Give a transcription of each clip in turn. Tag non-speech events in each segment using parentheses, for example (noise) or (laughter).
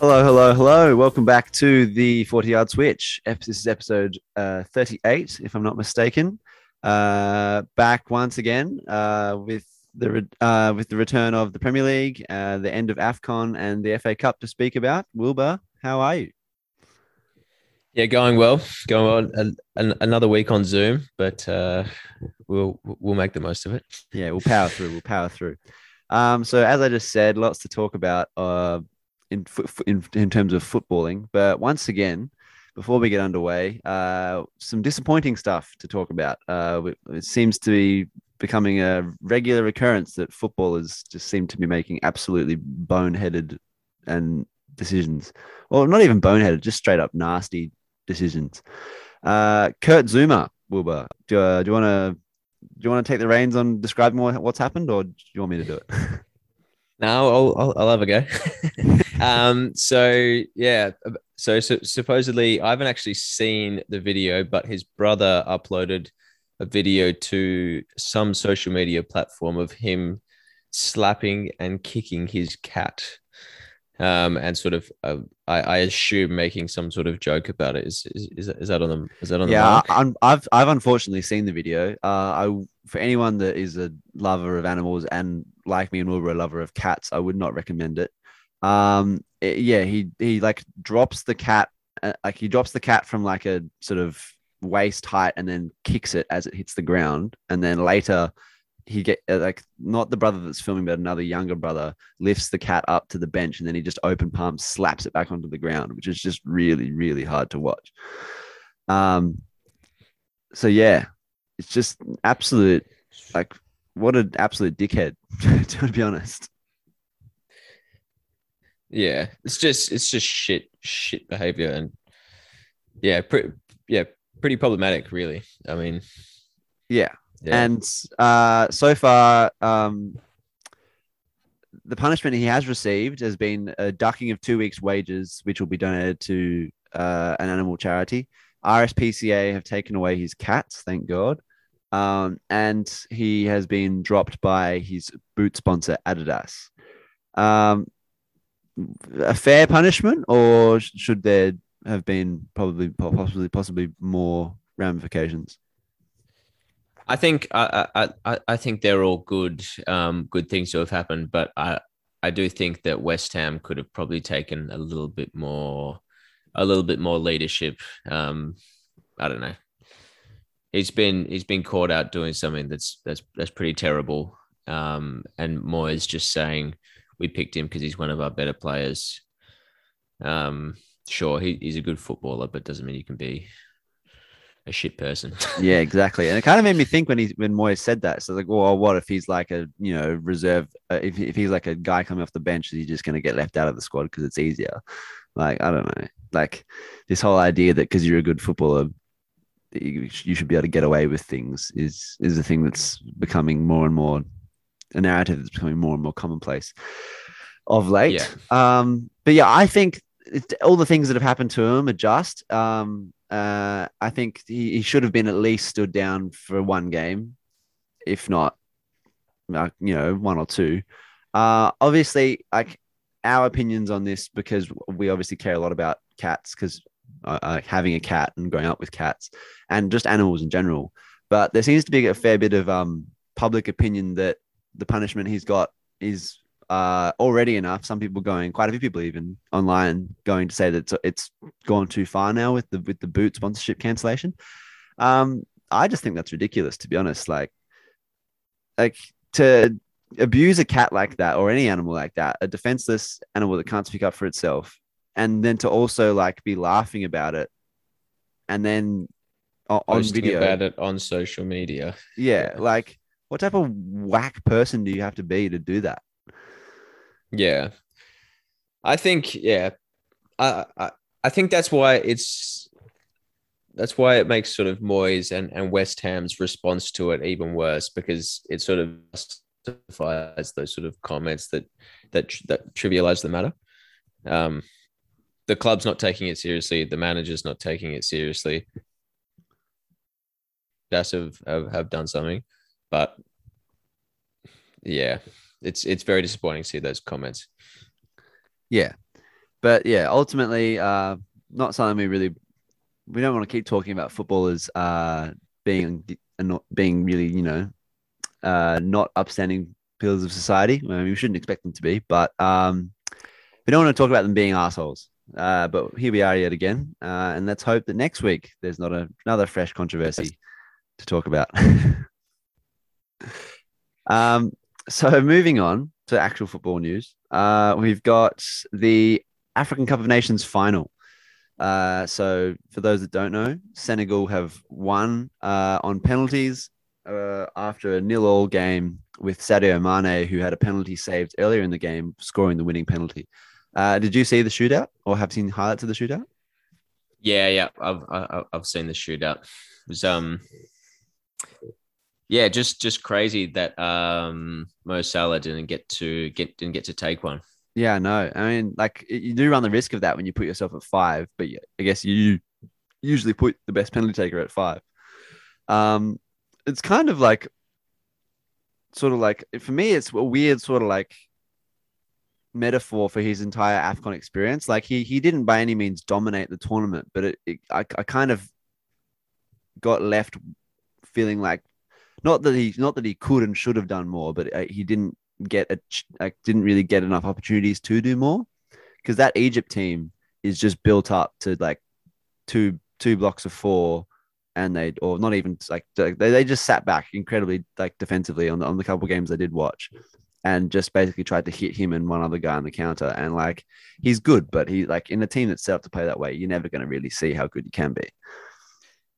Hello, hello, hello. Welcome back to the 40 yard switch. This is episode uh, 38, if I'm not mistaken. Uh, back once again uh, with the re- uh, with the return of the Premier League, uh, the end of AFCON, and the FA Cup to speak about. Wilbur, how are you? Yeah, going well. Going well. An, an, another week on Zoom, but uh, we'll we'll make the most of it. Yeah, we'll power through. We'll power through. Um, so as I just said, lots to talk about uh, in, in in terms of footballing. But once again, before we get underway, uh, some disappointing stuff to talk about. Uh, it seems to be becoming a regular occurrence that footballers just seem to be making absolutely boneheaded and decisions. Well, not even boneheaded, just straight up nasty decisions. Uh, Kurt Zouma, Wilbur, do, uh, do you want to do you want to take the reins on describing what, what's happened, or do you want me to do it? (laughs) No, I'll I'll, have a go. (laughs) um. So yeah. So, so supposedly, I haven't actually seen the video, but his brother uploaded a video to some social media platform of him slapping and kicking his cat. Um, and sort of, uh, I, I assume making some sort of joke about it. Is is, is, that- is that on the is that on yeah? I, I'm, I've I've unfortunately seen the video. Uh, I for anyone that is a lover of animals and like me and Wilbur, a lover of cats, I would not recommend it. Um, it- yeah, he he like drops the cat, uh, like he drops the cat from like a sort of waist height and then kicks it as it hits the ground, and then later he get uh, like not the brother that's filming, but another younger brother lifts the cat up to the bench, and then he just open palm slaps it back onto the ground, which is just really really hard to watch. Um, so yeah, it's just absolute like what an absolute dickhead (laughs) to be honest. Yeah, it's just it's just shit shit behavior and yeah, pretty yeah, pretty problematic really. I mean, Yeah. Yeah. And uh, so far, um, the punishment he has received has been a ducking of two weeks' wages, which will be donated to uh, an animal charity. RSPCA have taken away his cats, thank God. Um, and he has been dropped by his boot sponsor, Adidas. Um, a fair punishment, or should there have been probably, possibly, possibly more ramifications? I think I, I I think they're all good um good things to have happened, but I I do think that West Ham could have probably taken a little bit more a little bit more leadership. Um, I don't know. He's been he's been caught out doing something that's that's that's pretty terrible. Um, and Moyes just saying we picked him because he's one of our better players. Um, sure, he, he's a good footballer, but doesn't mean you can be a shit person. (laughs) yeah, exactly. And it kind of made me think when he when Moyes said that. So like, well, what if he's like a you know reserve? Uh, if if he's like a guy coming off the bench, is he just going to get left out of the squad because it's easier? Like I don't know. Like this whole idea that because you're a good footballer, you, you should be able to get away with things is is a thing that's becoming more and more a narrative that's becoming more and more commonplace of late. Um, but yeah, I think it, all the things that have happened to him are just. Um, uh, I think he, he should have been at least stood down for one game, if not, uh, you know, one or two. Uh, obviously, like our opinions on this because we obviously care a lot about cats because having a cat and growing up with cats and just animals in general. But there seems to be a fair bit of um, public opinion that the punishment he's got is uh, already enough. Some people going, quite a few people even online going to say that it's, it's gone too far now with the with the boot sponsorship cancellation. Um, I just think that's ridiculous, to be honest. Like, like to abuse a cat like that or any animal like that, a defenseless animal that can't speak up for itself, and then to also like be laughing about it, and then on, video about it on social media. yeah, Yeah. like what type of whack person do you have to be to do that? Yeah, I think yeah, I I, I think that's why it's that's why it makes sort of Moyes and, and West Ham's response to it even worse because it sort of justifies those sort of comments that that that trivialize the matter. Um, the club's not taking it seriously. The manager's not taking it seriously. Das have, have, have done something, but yeah, it's it's very disappointing to see those comments. Yeah, but yeah, ultimately, uh, not something we really we don't want to keep talking about footballers uh, being not being really, you know, uh, not upstanding pillars of society. I mean, we shouldn't expect them to be, but um, we don't want to talk about them being assholes. Uh, but here we are yet again, uh, and let's hope that next week there's not a, another fresh controversy to talk about. (laughs) um, so (laughs) moving on to actual football news, uh, we've got the African Cup of Nations final. Uh, so for those that don't know, Senegal have won uh, on penalties uh, after a nil-all game with Sadio Mane, who had a penalty saved earlier in the game, scoring the winning penalty. Uh, did you see the shootout or have seen highlights of the shootout? Yeah, yeah, I've I've, I've seen the shootout. It was um, yeah, just just crazy that um Mo Salah didn't get to get didn't get to take one. Yeah, no, I mean, like you do run the risk of that when you put yourself at five, but I guess you usually put the best penalty taker at five. Um, it's kind of like, sort of like for me, it's a weird sort of like metaphor for his entire Afcon experience. Like he he didn't by any means dominate the tournament, but it, it I, I kind of got left feeling like not that he not that he could and should have done more, but uh, he didn't get a like didn't really get enough opportunities to do more. Because that Egypt team is just built up to like two two blocks of four and they or not even like they, they just sat back incredibly like defensively on the, on the couple games I did watch and just basically tried to hit him and one other guy on the counter. And like he's good but he like in a team that's set up to play that way you're never going to really see how good he can be.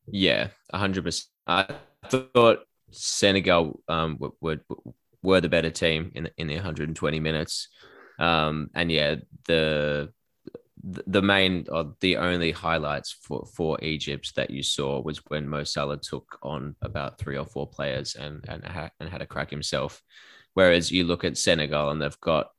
Yeah 100% I thought Senegal um were, were the better team in in the 120 minutes. Um, and yeah, the the main or the only highlights for for Egypt that you saw was when Mo Salah took on about three or four players and and and had a crack himself. Whereas you look at Senegal and they've got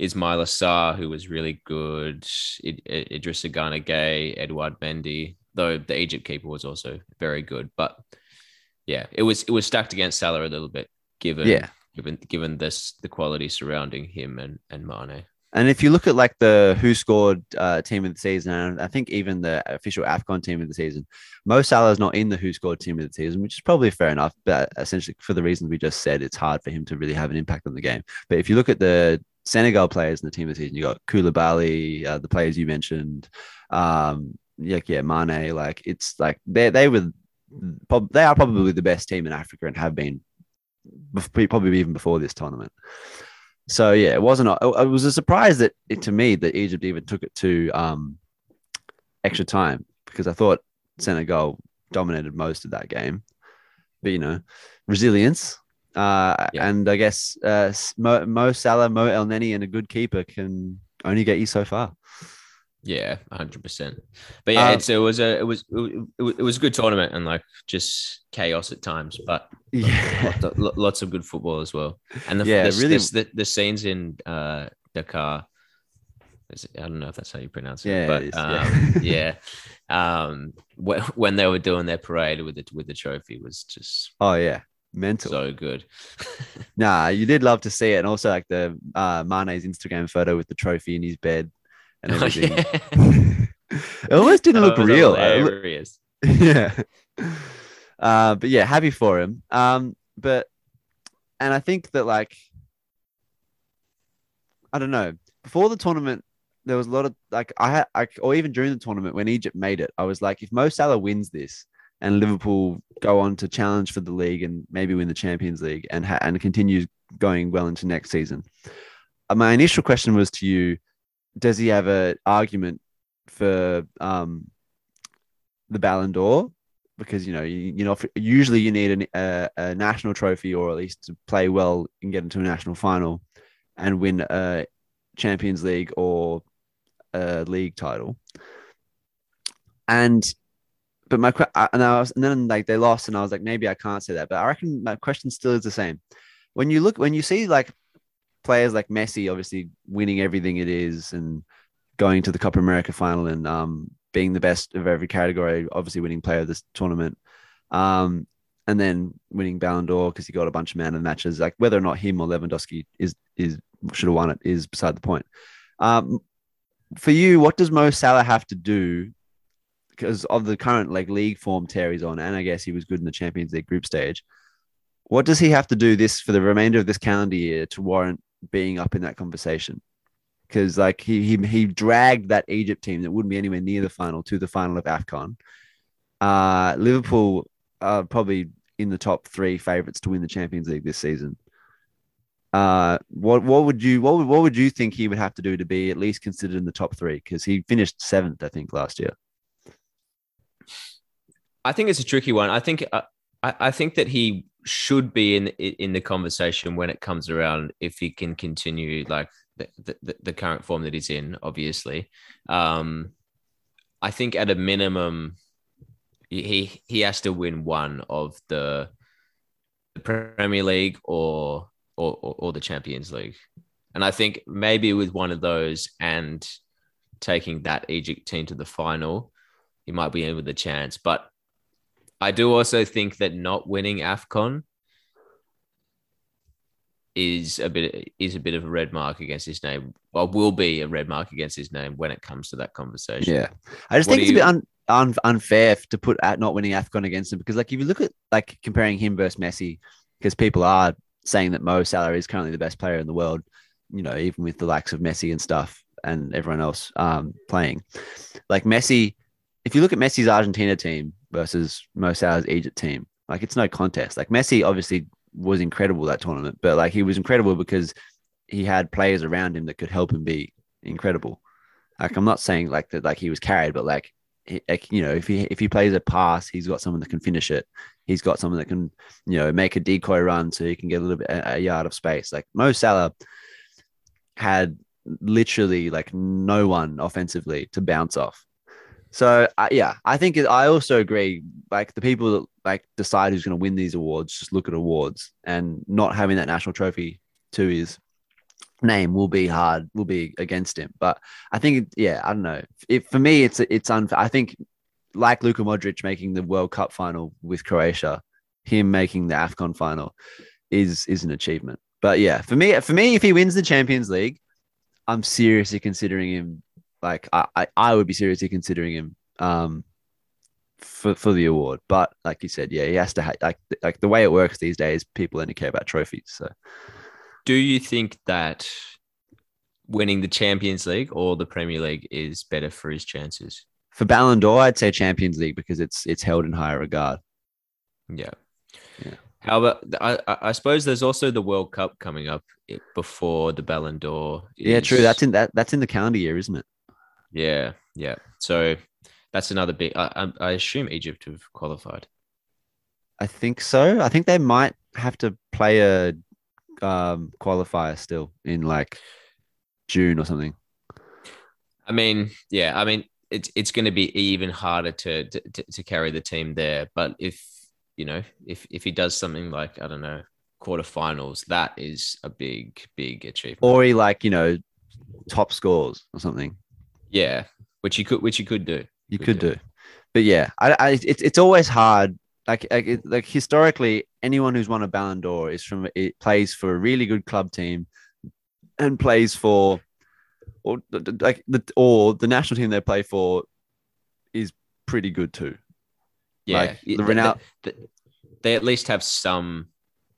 Ismaila Sarr, who was really good, Idrissa Gana Gueye, Edouard Mendy, though the Egypt keeper was also very good. But yeah, it was it was stacked against Salah a little bit, given yeah given given this the quality surrounding him and and Mane. And if you look at like the WhoScored uh, team of the season, and I think even the official AFCON team of the season, Mo Salah is not in the who scored team of the season, which is probably fair enough. But essentially, for the reasons we just said, it's hard for him to really have an impact on the game. But if you look at the Senegal players in the team of the season, you got Koulibaly, uh, the players you mentioned, um, like yeah, Mane. Like it's like they they were they are probably the best team in Africa and have been probably even before this tournament. So yeah, it wasn't. It was a surprise that it, to me that Egypt even took it to um, extra time because I thought Senegal dominated most of that game. But you know, resilience, uh, yeah. and I guess uh, Mo, Mo Salah, Mo Elneny, and a good keeper can only get you so far. Yeah, hundred percent. But yeah, um, it's, it was a it was it was a good tournament and like just chaos at times, but (laughs) yeah, lots of, lots of good football as well. And the yeah, the, really the, the scenes in uh, Dakar. I don't know if that's how you pronounce it, yeah, but it um, yeah, (laughs) (laughs) yeah. Um, when they were doing their parade with the with the trophy was just oh yeah, mental, so good. nah, you did love to see it, and also like the uh, Mane's Instagram photo with the trophy in his bed and (laughs) oh, everything. (laughs) it almost didn't look real. Hilarious. (laughs) yeah. Uh, but yeah, happy for him. Um, but and I think that like I don't know. Before the tournament, there was a lot of like I had, I, or even during the tournament when Egypt made it, I was like, if Mo Salah wins this and Liverpool go on to challenge for the league and maybe win the Champions League and ha- and continue going well into next season, uh, my initial question was to you: does he have an argument for um, the Ballon d'Or? Because you know, you, you know, usually you need an, a, a national trophy or at least to play well and get into a national final and win a Champions League or a league title. And but my and I was and then like they lost and I was like maybe I can't say that, but I reckon my question still is the same. When you look when you see like players like Messi obviously winning everything it is and going to the Copa America final and um being the best of every category, obviously winning player of this tournament. Um and then winning Ballon d'Or because he got a bunch of man of matches. Like whether or not him or Lewandowski is is should have won it is beside the point. Um, for you, what does Mo Salah have to do because of the current like league form Terry's on, and I guess he was good in the Champions League group stage. What does he have to do this for the remainder of this calendar year to warrant being up in that conversation? Because like he, he he dragged that Egypt team that wouldn't be anywhere near the final to the final of Afcon. Uh, Liverpool are probably in the top three favorites to win the Champions League this season. Uh, what what would you what would, what would you think he would have to do to be at least considered in the top three? Because he finished seventh, I think, last year. I think it's a tricky one. I think uh, I, I think that he should be in in the conversation when it comes around if he can continue like the, the, the current form that he's in. Obviously, um, I think at a minimum, he he has to win one of the, the Premier League or, or or the Champions League, and I think maybe with one of those and taking that Egypt team to the final, he might be in with a chance. But I do also think that not winning AFCON is a bit is a bit of a red mark against his name. Well, will be a red mark against his name when it comes to that conversation. Yeah, I just What think it's a bit un, un, unfair to put at not winning Afcon against him because, like, if you look at like comparing him versus Messi, because people are saying that Mo Salah is currently the best player in the world, you know, even with the likes of Messi and stuff and everyone else um, playing. Like Messi, if you look at Messi's Argentina team versus Mo Salah's Egypt team, like it's no contest. Like Messi obviously was incredible that tournament, but like he was incredible because he had players around him that could help him be incredible. Like I'm not saying like that, like he was carried, but like, he, like you know, if he if he plays a pass, he's got someone that can finish it. He's got someone that can you know make a decoy run so he can get a little bit a, a yard of space. Like Mo Salah had literally like no one offensively to bounce off. So uh, yeah, I think it, I also agree. Like the people that like decide who's going to win these awards, just look at awards, and not having that national trophy to his name will be hard, will be against him. But I think, yeah, I don't know. If for me, it's it's unfair. I think like Luka Modric making the World Cup final with Croatia, him making the Afcon final is is an achievement. But yeah, for me, for me, if he wins the Champions League, I'm seriously considering him. Like I, I, I would be seriously considering him um, for for the award. But like you said, yeah, he has to ha- like like the way it works these days. People only care about trophies. So Do you think that winning the Champions League or the Premier League is better for his chances? for Ballon d'Or, I'd say Champions League because it's it's held in higher regard. Yeah. Yeah. However, I, I I suppose there's also the World Cup coming up before the Ballon d'Or. Yeah, true. That's in that that's in the calendar year, isn't it? Yeah, yeah. So that's another big. I, I assume Egypt have qualified. I think so. I think they might have to play a um, qualifier still in like June or something. I mean, yeah. I mean, it's it's going to be even harder to, to to to carry the team there. But if you know, if if he does something like I don't know, quarterfinals, that is a big big achievement. Or he like, you know, top scores or something. Yeah, which you could which you could do. You Could could do. do. But yeah, I, I it's it's always hard. Like like, like historically, anyone who's won a Ballon d'Or is from it plays for a really good club team and plays for or like the or the national team they play for is pretty good too. Yeah, Like, the th- Ronal- th- th- they at least have some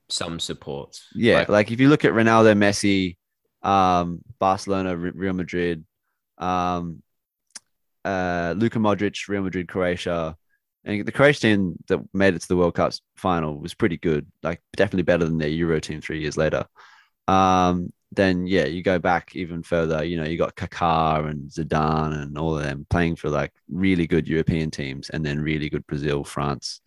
some support. Yeah, Like- like, if you look at Ronaldo, Messi, um, Barcelona, Real Madrid, um, uh, Luka Modric, Real Madrid, Croatia, and the Croatian team that made it to the World Cup's final was pretty good. Like definitely better than their Euro team three years later. Um, then yeah, you go back even further. You know, you got Kaká and Zidane and all of them playing for like really good European teams, and then really good Brazil, France.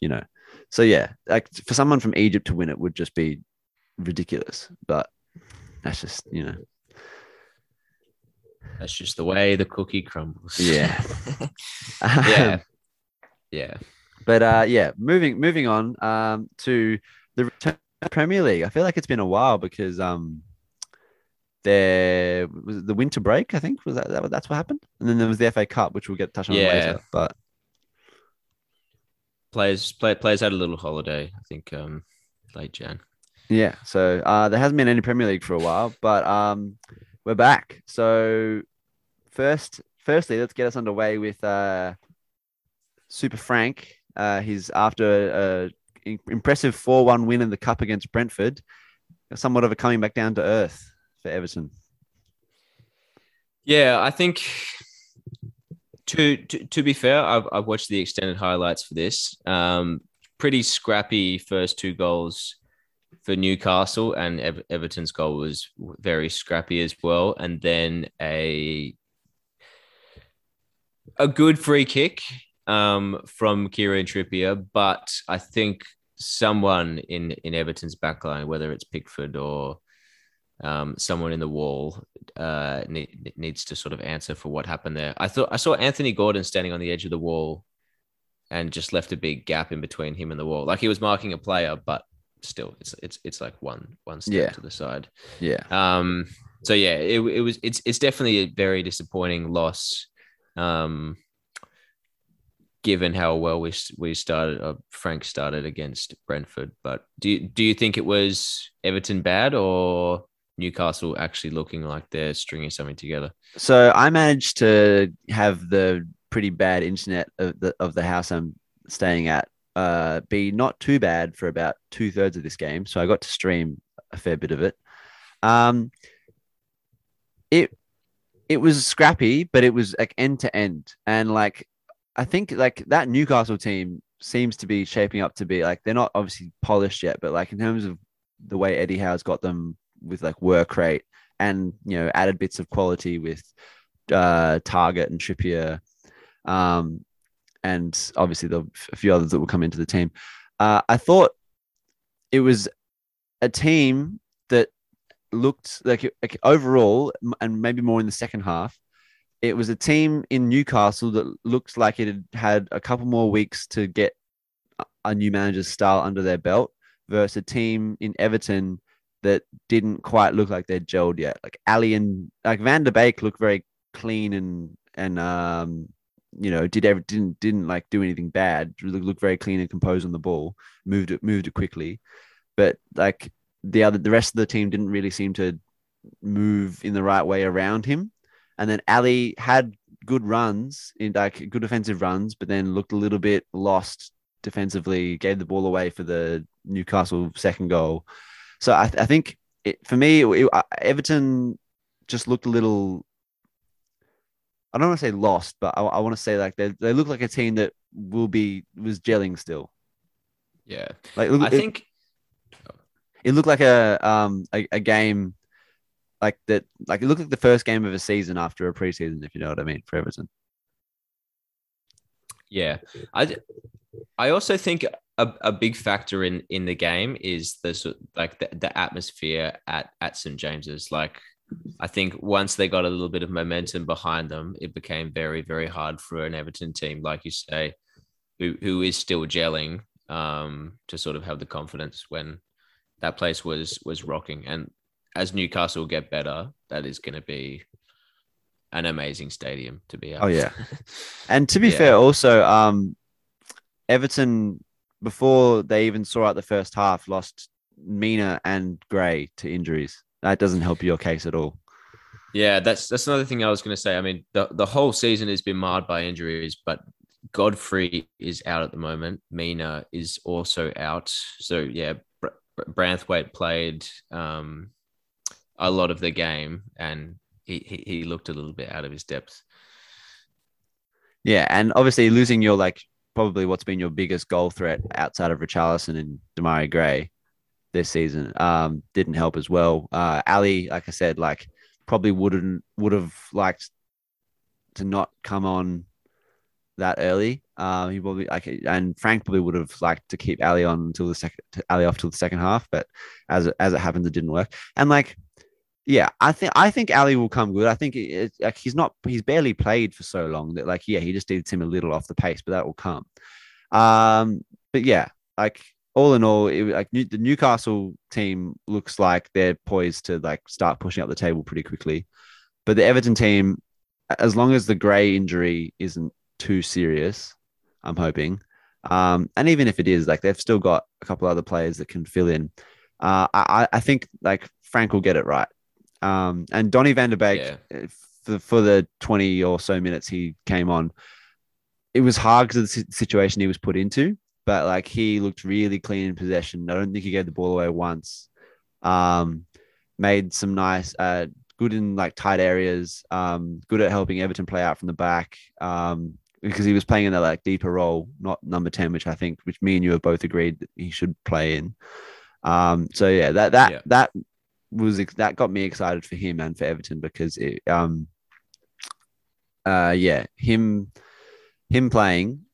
You know, so yeah, like for someone from Egypt to win it would just be ridiculous. But that's just you know, That's just the way the cookie crumbles. Yeah. (laughs) (laughs) yeah. Yeah. But uh, yeah, moving moving on um, to the Premier League. I feel like it's been a while because um, there was the winter break. I think was that, that that's what happened, and then there was the FA Cup, which we'll get touched on Yeah. later. But Players play, players had a little holiday, I think, um, late Jan. yeah, so uh, there hasn't been any Premier League for a while, but um, we're back. So first, firstly, let's get us underway with uh, Super Frank. Uh, he's after an im- impressive four-one win in the cup against Brentford. Somewhat of a coming back down to earth for Everton. Yeah, I think to to, to be fair, I've, I've watched the extended highlights for this. Um, pretty scrappy first two goals for Newcastle, and Ev- Everton's goal was very scrappy as well. And then a a good free kick um, from Kieran Trippier, but I think someone in in Everton's backline, whether it's Pickford or um, someone in the wall uh, ne- needs to sort of answer for what happened there. I thought I saw Anthony Gordon standing on the edge of the wall and just left a big gap in between him and the wall. Like he was marking a player, but still, it's it's it's like one one step Yeah. to the side. Yeah, Um, so yeah, it, it was it's it's definitely a very disappointing loss. Um, given how well we we started, uh, Frank started against Brentford. But do you, do you think it was Everton bad or Newcastle actually looking like they're stringing something together? So I managed to have the pretty bad internet of the of the house I'm staying at uh, be not too bad for about two thirds of this game. So I got to stream a fair bit of it. Um, it it was scrappy, but it was like end to end, and like I think like that Newcastle team seems to be shaping up to be like they're not obviously polished yet, but like in terms of the way Eddie Howe's got them with like work rate and you know added bits of quality with uh, Targett and Trippier, um, and obviously the a few others that will come into the team. Uh, I thought it was a team that looked like, like overall, and maybe more in the second half. It was a team in Newcastle that looked like it had had a couple more weeks to get a- new manager's style under their belt versus a team in Everton that didn't quite look like they'd gelled yet. Like Alli and like Van der Beek looked very clean and and um you know did ever didn't didn't like do anything bad. Looked very clean and composed on the ball. Moved it moved it quickly, but like the other the rest of the team didn't really seem to move in the right way around him. And then Alli had good runs in like good defensive runs, but then looked a little bit lost defensively. Gave the ball away for the Newcastle second goal. So I, I think it, for me, it, it- uh, Everton just looked a little. I don't want to say lost, but I, I want to say like they, they look like a team that will be was gelling still. Yeah, Like look, I it, think it looked like a um a, a game like that like it looked like the first game of a season after a preseason, if you know what I mean, for Everton. Yeah, I I also think a, a big factor in in the game is the sort like the, the atmosphere at at St James's. Like, I think once they got a little bit of momentum behind them, it became very very hard for an Everton team, like you say, who who is still gelling, um, to sort of have the confidence when that place was was rocking. And as Newcastle get better, that is going to be an amazing stadium to be at. Oh, yeah. (laughs) And to be Yeah. fair, also um Everton before they even saw out the first half lost Mina and Gray to injuries. That doesn't help your case at all. Yeah, that's that's another thing I was going to say. I mean, the, the whole season has been marred by injuries, but Godfrey is out at the moment. Mina is also out. So yeah, Br- Br- Branthwaite played um, a lot of the game, and he, he he looked a little bit out of his depth. Yeah, and obviously losing your like probably what's been your biggest goal threat outside of Richarlison and Demarai Gray this season um, didn't help as well. Uh, Alli, like I said, like probably wouldn't would have liked to not come on that early. Um, he probably like and Frank probably would have liked to keep Alli on until the second Alli off till the second half, but as as it happens, it didn't work. And like yeah, I think I think Alli will come good. I think it, like he's not he's barely played for so long that like yeah he just needs him a little off the pace, but that will come. Um, but yeah, like all in all, it, like New, the Newcastle team looks like they're poised to like start pushing up the table pretty quickly. But the Everton team, as long as the Gray injury isn't too serious, I'm hoping. Um, and even if it is, like they've still got a couple other players that can fill in. Uh, I, I think like Frank will get it right. Um, and Donny van der Beek, Yeah. uh, for, for the 20 or so minutes he came on, it was hard because of the situation he was put into, but like he looked really clean in possession. I don't think he gave the ball away once. Um, made some nice, uh, good in like tight areas, um, good at helping Everton play out from the back. Um, because he was playing in that like deeper role, not number 10, which I think, which me and you have both agreed that he should play in. Um, so yeah, that, that, Yeah. that was, that got me excited for him and for Everton because it, um, uh, yeah, him, him playing,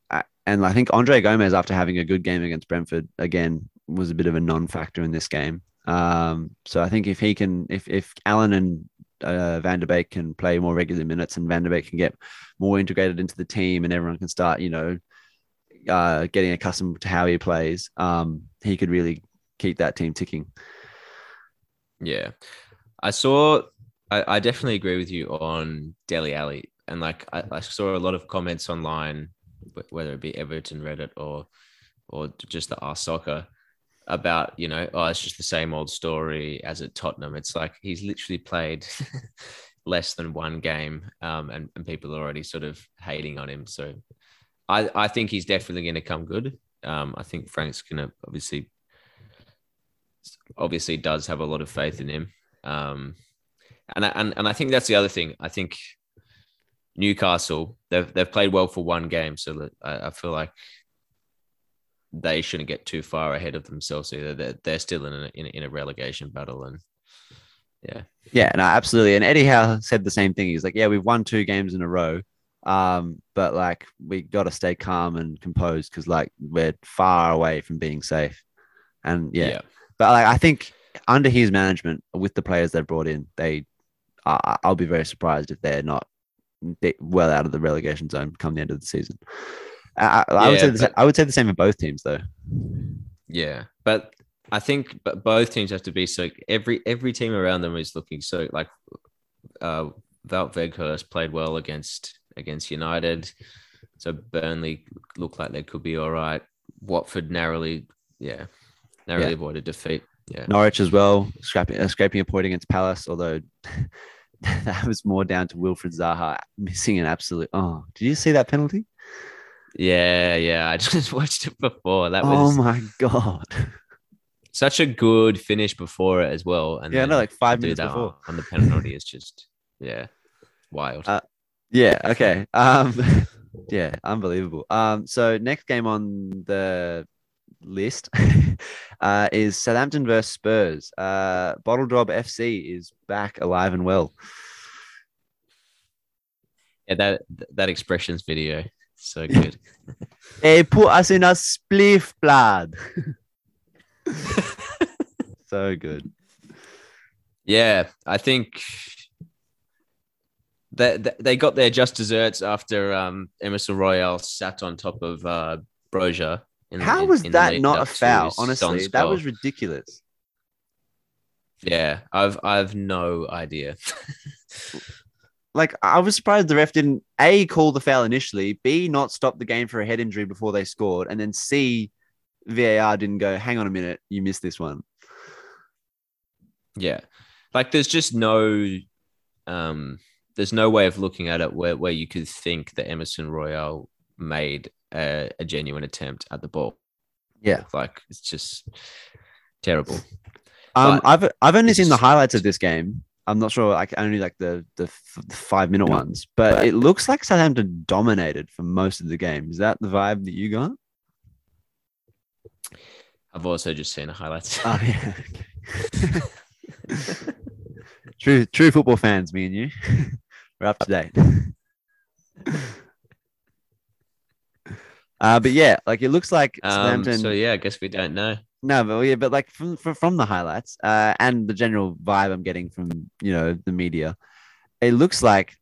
and I think Andre Gomes, after having a good game against Brentford, again was a bit of a non-factor in this game. Um, so I think if he can, if if Allen and uh, Van der Beek can play more regular minutes, and Van der Beek can get more integrated into the team, and everyone can start, you know, uh, getting accustomed to how he plays, um, he could really keep that team ticking. Yeah. I saw, I, I definitely agree with you on Dele Alli. And like, I, I saw a lot of comments online, whether it be Everton, Reddit, or, or just the R Soccer about, you know, oh, it's just the same old story as at Tottenham. It's like he's literally played (laughs) less than one game um, and, and people are already sort of hating on him. So I, I think he's definitely going to come good. Um, I think Frank's going to obviously obviously does have a lot of faith in him. Um, and I, and and I think that's the other thing. I think Newcastle they've they've played well for one game, so I, I feel like they shouldn't get too far ahead of themselves either. They're, they're still in a, in a in a relegation battle, and yeah, Yeah, no, absolutely. And Eddie Howe said the same thing. He's like, yeah, we've won two games in a row. Um, but like we got to stay calm and composed because like we're far away from being safe. And yeah, but like I think under his management with the players they've brought in, they I I'll be very surprised if they're not well out of the relegation zone come the end of the season. I, I, I would say the, but- I would say the same for both teams though. Yeah, but I think but both teams have to be so every every team around them is looking so like uh Wout Weghorst played well against against United. So Burnley looked like they could be all right. Watford narrowly, yeah, narrowly Yeah. avoided defeat. Yeah. Norwich as well, scraping, uh, scraping a point against Palace, although (laughs) (laughs) that was more down to Wilfried Zaha missing an absolute. Oh, did you see that penalty? Yeah, yeah. I (laughs) just watched it before. That was. oh my god! (laughs) such a good finish before it as well. And Yeah, no, like five minutes before. on the penalty is just yeah, wild. Uh, Yeah. Okay. Um. Yeah. Unbelievable. Um. So next game on the list (laughs) uh, is Southampton versus Spurs. Uh, Bottle Job FC is back alive and well. yeah, that that expressions video so (laughs) good. they put us in a spliff, blood. (laughs) so good. Yeah, I think that they got their just desserts after um, Emerson Royal sat on top of uh, Brozier. In, How in- was in that not a foul? Honestly, that was ridiculous. yeah. I've I've no idea. (laughs) Like, I was surprised the ref didn't A, call the foul initially, B, not stop the game for a head injury before they scored, and then C, VAR didn't go, hang on a minute, you missed this one. yeah, like there's just no um, there's no way of looking at it where where you could think that Emerson Royal made a, a genuine attempt at the ball. Yeah. like it's just terrible. Um, But I've I've only seen the highlights of this game. I'm not sure, like only like the the, f- the five minute ones, but it looks like Southampton dominated for most of the game. Is that the vibe that you got? I've also just seen the highlights. (laughs) Oh yeah. (laughs) (laughs) true true football fans, me and you. We're up to date. Uh, but yeah, like it looks like Um, Southampton. so yeah, I guess we don't know. No, but yeah, but like from from, from the highlights uh, and the general vibe I'm getting from you know the media, it looks like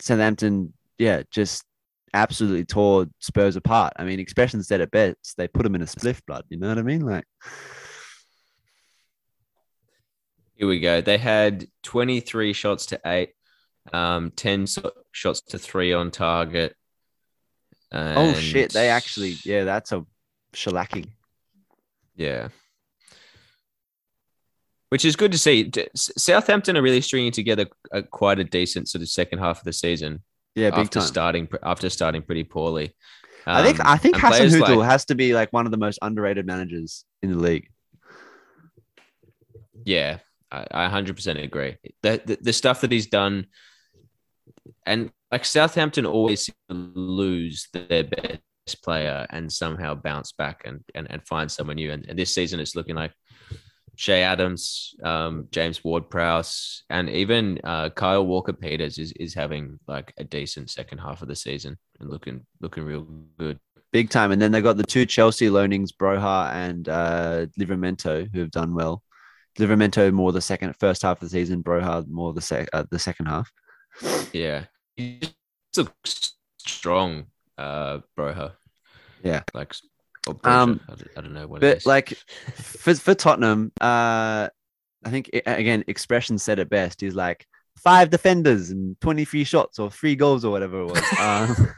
Southampton, yeah, just absolutely tore Spurs apart. I mean, expression said it best. They put them in a spliff blood. You know what I mean? Like, Here we go. They had 23 shots to eight, um, 10 so- shots to three on target. Oh shit, they actually, yeah, that's a shellacking. Yeah. Which is good to see. Southampton are really stringing together a, quite a decent sort of second half of the season Yeah, big after time. starting after starting pretty poorly. I think Um, I think and Hassan players like- has to be like one of the most underrated managers in the league. Yeah, I, I 100% agree. The, the the stuff that he's done, and like Southampton always lose their best player and somehow bounce back and and, and find someone new. And, and this season, it's looking like Che Adams, um, James Ward Prowse, and even uh, Kyle Walker Peters is is having like a decent second half of the season and looking looking real good. Big time. And then they got the two Chelsea loanings, Broja and uh, Livramento, who have done well. Livramento more the second, first half of the season. Broja more the sec, uh, the second half. Yeah, he looks strong, uh, Broja. Yeah. like Um, I, don't, know what. it But is. like for, for Tottenham, uh, I think again, expression said it best. He's like five defenders and 23 shots or three goals or whatever it was. (laughs) um,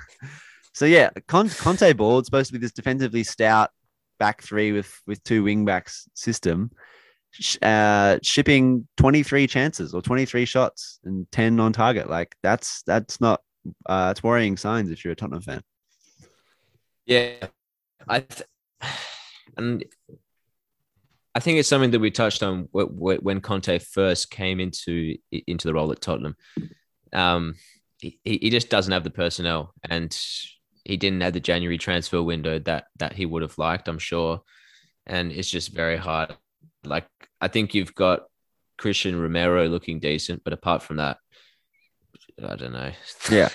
so yeah, Con- Conte ball. Supposed to be this defensively stout back three with with two wing backs system. Uh, shipping 23 chances or 23 shots and 10 on target. Like that's that's not uh, it's worrying signs if you're a Tottenham fan. yeah, I th- and I think it's something that we touched on wh- wh- when Conte first came into into the role at Tottenham. Um, he, he just doesn't have the personnel, and he didn't have the January transfer window that that he would have liked, I'm sure. And it's just very hard. Like I think you've got Cristian Romero looking decent, but apart from that, I don't know. (laughs) Yeah.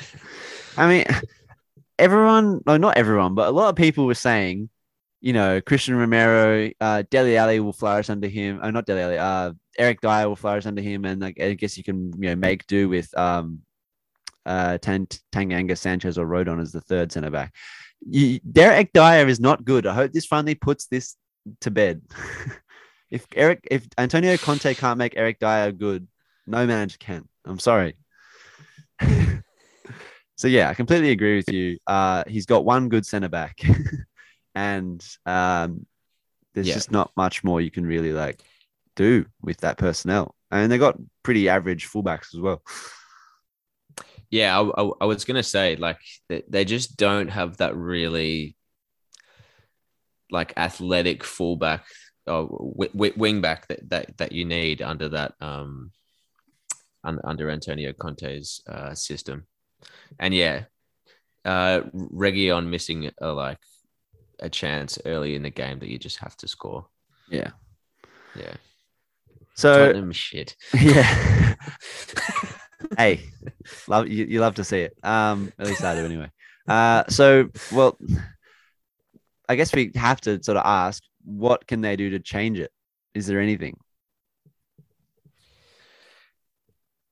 I mean, everyone, no, not everyone, but a lot of people were saying, you know, Cristian Romero, uh, Dele Alli will flourish under him. Oh, not Dele Alli, uh, Eric Dier will flourish under him. And like, I guess you can, you know, make do with um, uh, Tan- Tanganga Sanchez or Rodon as the third center back. You, Derek Dyer is not good. I hope this finally puts this to bed. (laughs) if Eric, if Antonio Conte can't make Eric Dier good, no manager can. I'm sorry. (laughs) so yeah, I completely agree with you. Uh, he's got one good center back, (laughs) and um, there's Yeah. just not much more you can really like do with that personnel. And they got pretty average fullbacks as well. Yeah, I, I, I was gonna say like they, they just don't have that really like athletic fullback or w- w- wing back that, that that you need under that um un, under Antonio Conte's uh, system. And yeah, uh Reguilón missing a, like a chance early in the game that you just have to score. Yeah. Yeah, So Tottenham shit. (laughs) yeah. (laughs) hey, love you, you love to see it. Um, at least I do anyway. Uh, so well, I guess we have to sort of ask, what can they do to change it? Is there anything?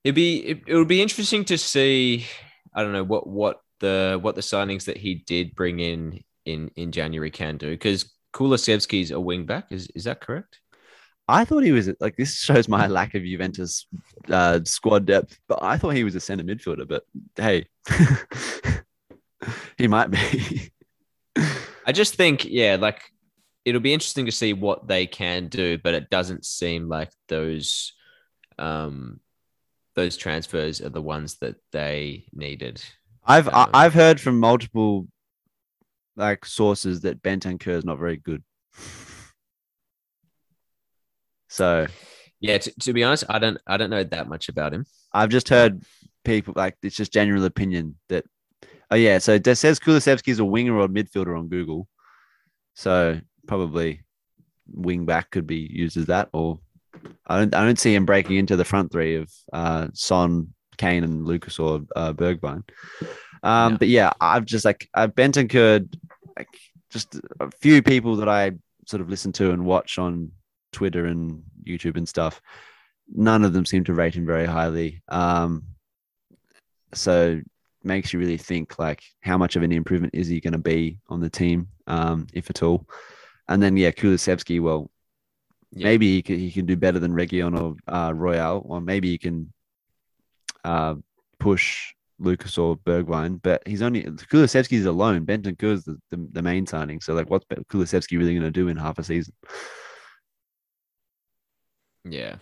It'd be it, it would be interesting to see. I don't know what what the what the signings that he did bring in in in January can do because Kulusevski's a wing back. Is is that correct? I thought he was like this shows my (laughs) lack of Juventus uh, squad depth, but I thought he was a center midfielder. But hey, (laughs) he might be. (laughs) I just think yeah, like it'll be interesting to see what they can do, but it doesn't seem like those um those transfers are the ones that they needed. I've Um, I've heard from multiple like sources that Bentancur is not very good. (laughs) So Yeah, to, to be honest, I don't I don't know that much about him. I've just heard people like it's just general opinion that oh yeah, so it says Kulusevski is a winger or a midfielder on Google. So probably wing back could be used as that, or I don't I don't see him breaking into the front three of uh Son, Kane, and Lucas or uh, Bergwijn. Um, No. but yeah, I've just like I've Bentancur, like just a few people that I sort of listen to and watch on Twitter and YouTube and stuff, none of them seem to rate him very highly. Um, so makes you really think like how much of an improvement is he going to be on the team, um, if at all. And then yeah, Kulusevski. Well, Yeah. maybe he can he can do better than Reguilón or uh, Royal, or maybe he can uh, push Lucas or Bergwijn. But he's only Kulusevski's alone. Benton is the, the, the main signing. So like, what's Kulusevski really going to do in half a season? Yeah.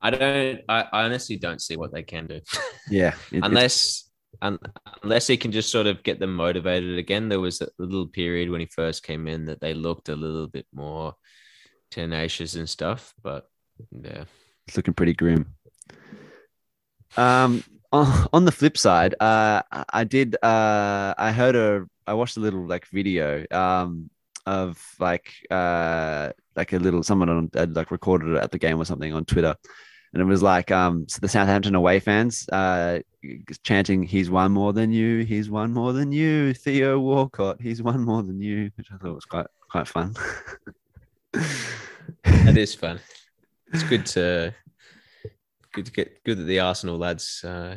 I don't. I, I honestly don't see what they can do (laughs) Yeah, it- unless un, unless he can just sort of get them motivated again. There was a little period when he first came in that they looked a little bit more tenacious and stuff, but yeah, it's looking pretty grim. Um, on, the flip side, uh, I- did. Uh, I heard a. I watched a little like video. Um, of like uh like a little someone on like recorded it at the game or something on Twitter, and it was like um so the Southampton away fans uh chanting he's one more than you he's one more than you Theo Walcott he's one more than you which I thought was quite quite fun. (laughs) that is fun. It's good to good to get good that the Arsenal lads uh,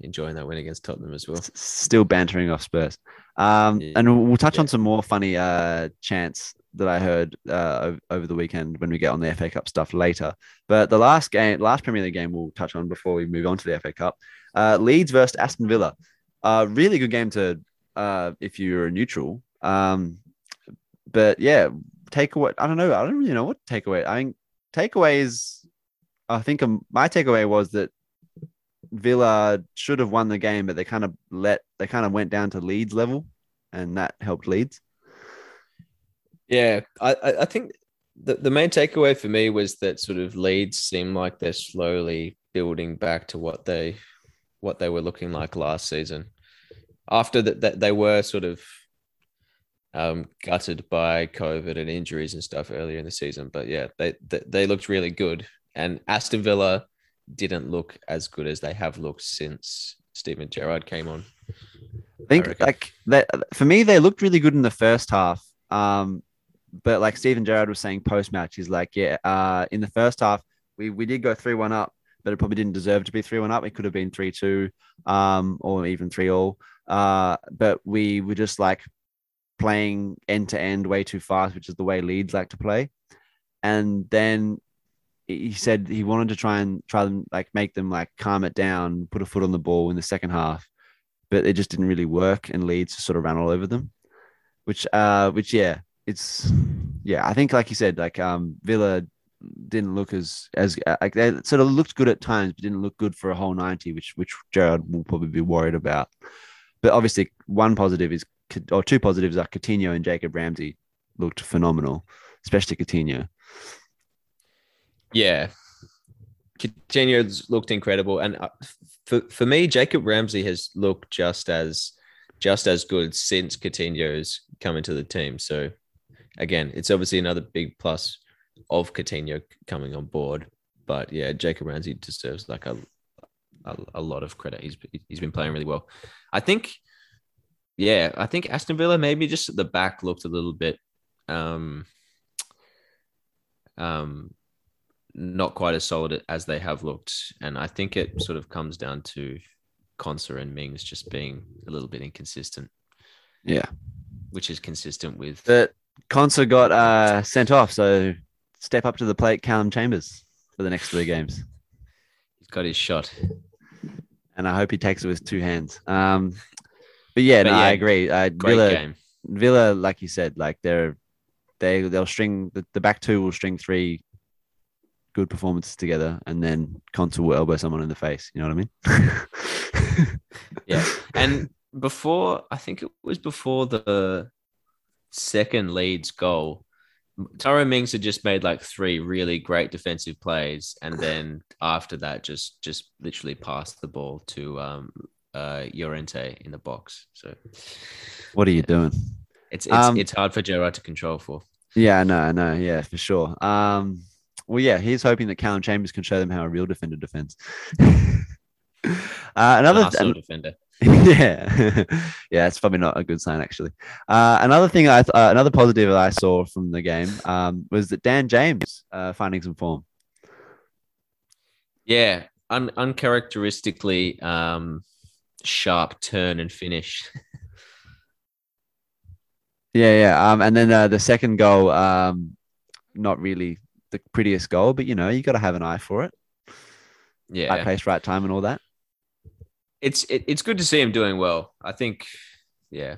enjoying that win against Tottenham as well. Still bantering off Spurs. Um, Yeah. and we'll touch Yeah. on some more funny uh, chants that I heard uh, over the weekend when we get on the FA Cup stuff later. But the last game, last Premier League game, we'll touch on before we move on to the FA Cup. Uh, Leeds versus Aston Villa. Uh, really good game to uh, if you're a neutral. Um, but yeah, takeaway. I don't know. I don't really know what takeaway. I think takeaway is. I think um, my takeaway was that Villa should have won the game, but they kind of let they kind of went down to Leeds level, and that helped Leeds. Yeah, I, I I think the, the main takeaway for me was that sort of Leeds seem like they're slowly building back to what they what they were looking like last season. After that, that they were sort of um, gutted by COVID and injuries and stuff earlier in the season, but yeah, they they, they looked really good. And Aston Villa didn't look as good as they have looked since Steven Gerrard came on. I think reckon. like that for me, they looked really good in the first half. Um, but like Steven Gerrard was saying post match, he's like, yeah, uh, in the first half, we we did go three one up, but it probably didn't deserve to be three one up. It could have been three two, um, or even three all. Uh, but we were just like playing end to end way too fast, which is the way Leeds like to play. And then he said he wanted to try and try them like make them like calm it down, put a foot on the ball in the second half, but it just didn't really work, and Leeds sort of ran all over them. Which, uh, which yeah, it's yeah. I think like you said, like um, Villa didn't look as as uh, like they sort of looked good at times, but didn't look good for a whole ninety, which which Gerrard will probably be worried about. But obviously, one positive is or two positives are Coutinho and Jacob Ramsey looked phenomenal, especially Coutinho. Yeah. Coutinho's looked incredible. And uh, for, for me, Jacob Ramsey has looked just as just as good since Coutinho's come into the team. So again, it's obviously another big plus of Coutinho coming on board. But yeah, Jacob Ramsey deserves like a a, a lot of credit. He's he's been playing really well. I think, yeah, I think Aston Villa maybe just at the back looked a little bit um um not quite as solid as they have looked. And I think it sort of comes down to Konsa and Mings just being a little bit inconsistent, Yeah, which is consistent with but Konsa got uh, sent off, so step up to the plate, Callum Chambers for the next three games, he's got his shot. and I hope he takes it with two hands. Um, but yeah, But no, yeah, I agree. Uh, Villa, game. Villa, like you said, like they're they they'll string the, the back two will string three good performances together, and then Konsa will elbow someone in the face. You know what I mean? (laughs) Yeah. And before, I think it was before the second Leeds goal, Tyrone Mings had just made like three really great defensive plays, and then after that, just just literally passed the ball to um uh Llorente in the box. So what are you doing? it's it's, Um, it's hard for Gerrard to control for. Yeah, no, no, yeah, for sure. Um, well, yeah, he's hoping that Callum Chambers can show them how a real defender defends. (laughs) uh, another, Arsenal defender. (laughs) yeah, (laughs) yeah, it's probably not a good sign actually. Uh, another thing, I th- uh, another positive that I saw from the game um, was that Dan James uh, finding some form. Yeah, un- uncharacteristically um, sharp turn and finish. (laughs) Yeah, yeah. Um, and then uh, the second goal, um, not really the prettiest goal, but you know, you got to have an eye for it. Yeah, Right place, right time, and all that. It's it, it's good to see him doing well. I think, yeah,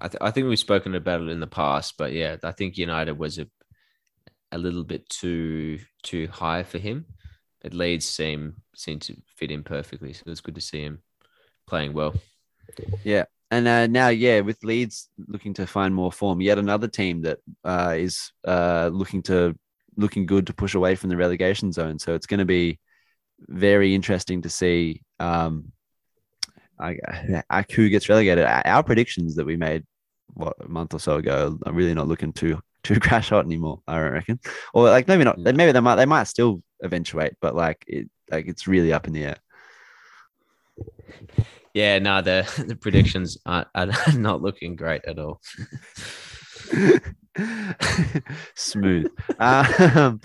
I, th- I think we've spoken about it in the past, but yeah, I think United was a a little bit too too high for him. But Leeds seem seem to fit in perfectly, so it's good to see him playing well. Yeah, and uh, now, yeah, with Leeds looking to find more form, yet another team that uh, is uh, looking to looking good to push away from the relegation zone. So it's going to be very interesting to see um, I, (laughs) I, who gets relegated. Our predictions that we made what a month or so ago are really not looking too (laughs) too crash hot anymore. I reckon, or like maybe not. No. Maybe they might they might still eventuate, but like it like it's really up in the air. Yeah, no, the (laughs) the predictions are, are not looking great at all. Smooth. Um,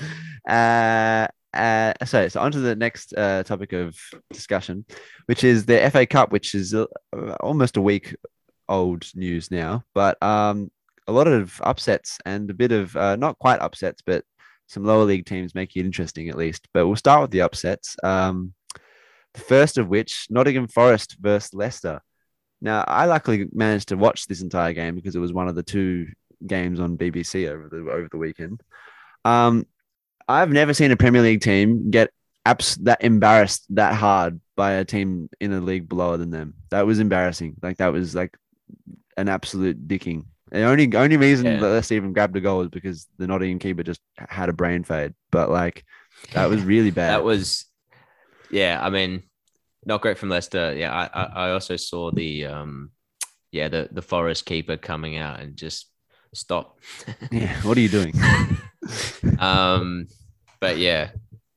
uh, uh, so, so on to the next uh, topic of discussion, which is the FA Cup, which is uh, almost a week old news now, but um, a lot of upsets and a bit of uh, not quite upsets, but some lower league teams making it interesting at least. But we'll start with the upsets. Um, the first of which, Nottingham Forest versus Leicester. Now, I luckily managed to watch this entire game because it was one of the two games on BBC over the over the weekend. Um, I've never seen a Premier League team get abs- that embarrassed that hard by a team in a league below than them. That was embarrassing. Like that was like an absolute dicking. The only only reason Yeah. that Leicester even grabbed a goal was because the Nottingham keeper just had a brain fade. But like that was really bad. That was, yeah. I mean, not great from Leicester. Yeah, I, I, I also saw the, um, yeah, the the Forest keeper coming out and just stop. yeah. What are you doing? (laughs) um, but yeah,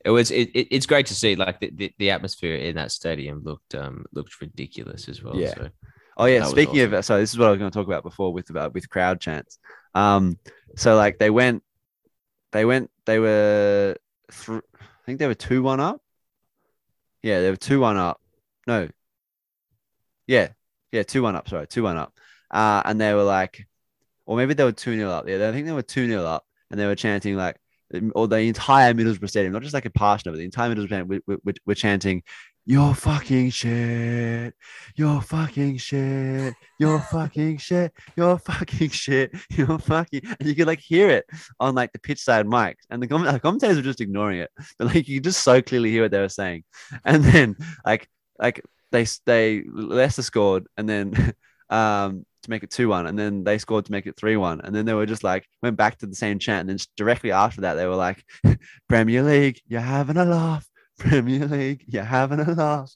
it was. It, it, it's great to see. Like the, the, the atmosphere in that stadium looked um looked ridiculous as well. Yeah. So Oh yeah, speaking awesome. of so this is what I was going to talk about before with about with crowd chants. Um, so like they went, they went, they were, thr I think they were two one up. Yeah, they were two one up. No. Yeah, yeah, two one up. Sorry, two one up. Uh, and they were like, or maybe they were two 0 up. Yeah, I think they were two 0 up, and they were chanting like, or the entire Middlesbrough Stadium, not just like a portion of it, the entire Middlesbrough Stadium, we, we, were chanting, "You're fucking shit, you're fucking shit, you're fucking shit, you're fucking shit, (laughs) you're fucking," and you could like hear it on like the pitch side mics, and the, the commentators were just ignoring it, but like you could just so clearly hear what they were saying, (laughs) and then like like they they Leicester scored, and then (laughs) um to make it 2-1 and then they scored to make it 3-1 and then they were just like went back to the same chant and then directly after that they were like (laughs) Premier League you're having a laugh. Premier League you're having a laugh.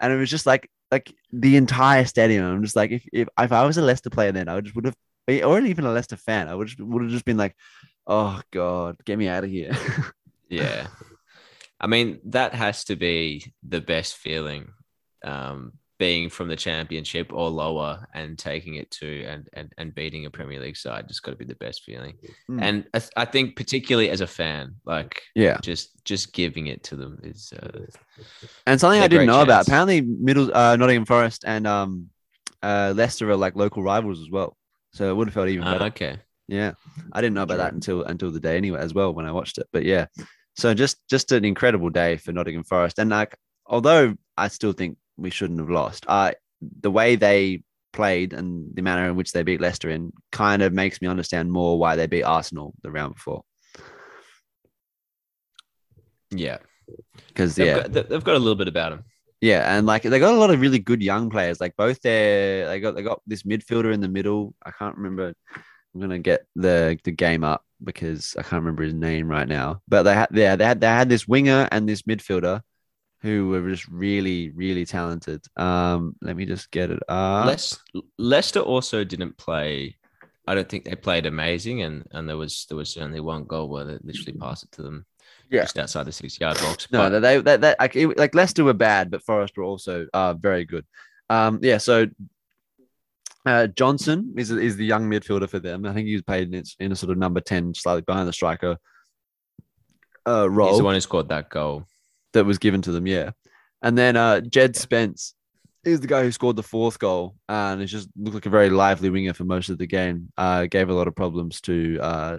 And it was just like like the entire stadium. I'm just like if if, if I was a Leicester player then I just would have or even a Leicester fan I would just, would have just been like oh god get me out of here. (laughs) Yeah, I mean that has to be the best feeling. Um, being from the championship or lower and taking it to and and, and beating a Premier League side just got to be the best feeling. Mm. And I, th- I think particularly as a fan, like yeah just just giving it to them is uh, And something I didn't know about. Apparently, Middle uh, Nottingham Forest and um, uh, Leicester are like local rivals as well. So it would have felt even better. uh, better. okay. Yeah, I didn't know about that until until the day anyway as well when I watched it. But yeah, so just just an incredible day for Nottingham Forest. And like, although I still think we shouldn't have lost, uh, the way they played and the manner in which they beat Leicester in kind of makes me understand more why they beat Arsenal the round before. Yeah, Because they've, yeah, got, they've got a little bit about them. Yeah, and like they got a lot of really good young players. Like both their they got they got this midfielder in the middle. I can't remember. I'm gonna get the the game up because I can't remember his name right now. But they had yeah they had they had this winger and this midfielder who were just really really talented. Um, let me just get it up. Leicester also didn't play. I don't think they played amazing, and and there was there was certainly one goal where they literally passed it to them Yeah. just outside the six yard box. No, but- they they, they like, it- like Leicester were bad, but Forest were also uh very good. Um, yeah, so uh, Johnson is is the young midfielder for them. I think he was played in, in a sort of number ten, slightly behind the striker uh, role He's the one who scored that goal. That was given to them. Yeah, and then uh, Jed Spence is the guy who scored the fourth goal, and it just looked like a very lively winger for most of the game. Uh, gave a lot of problems to uh,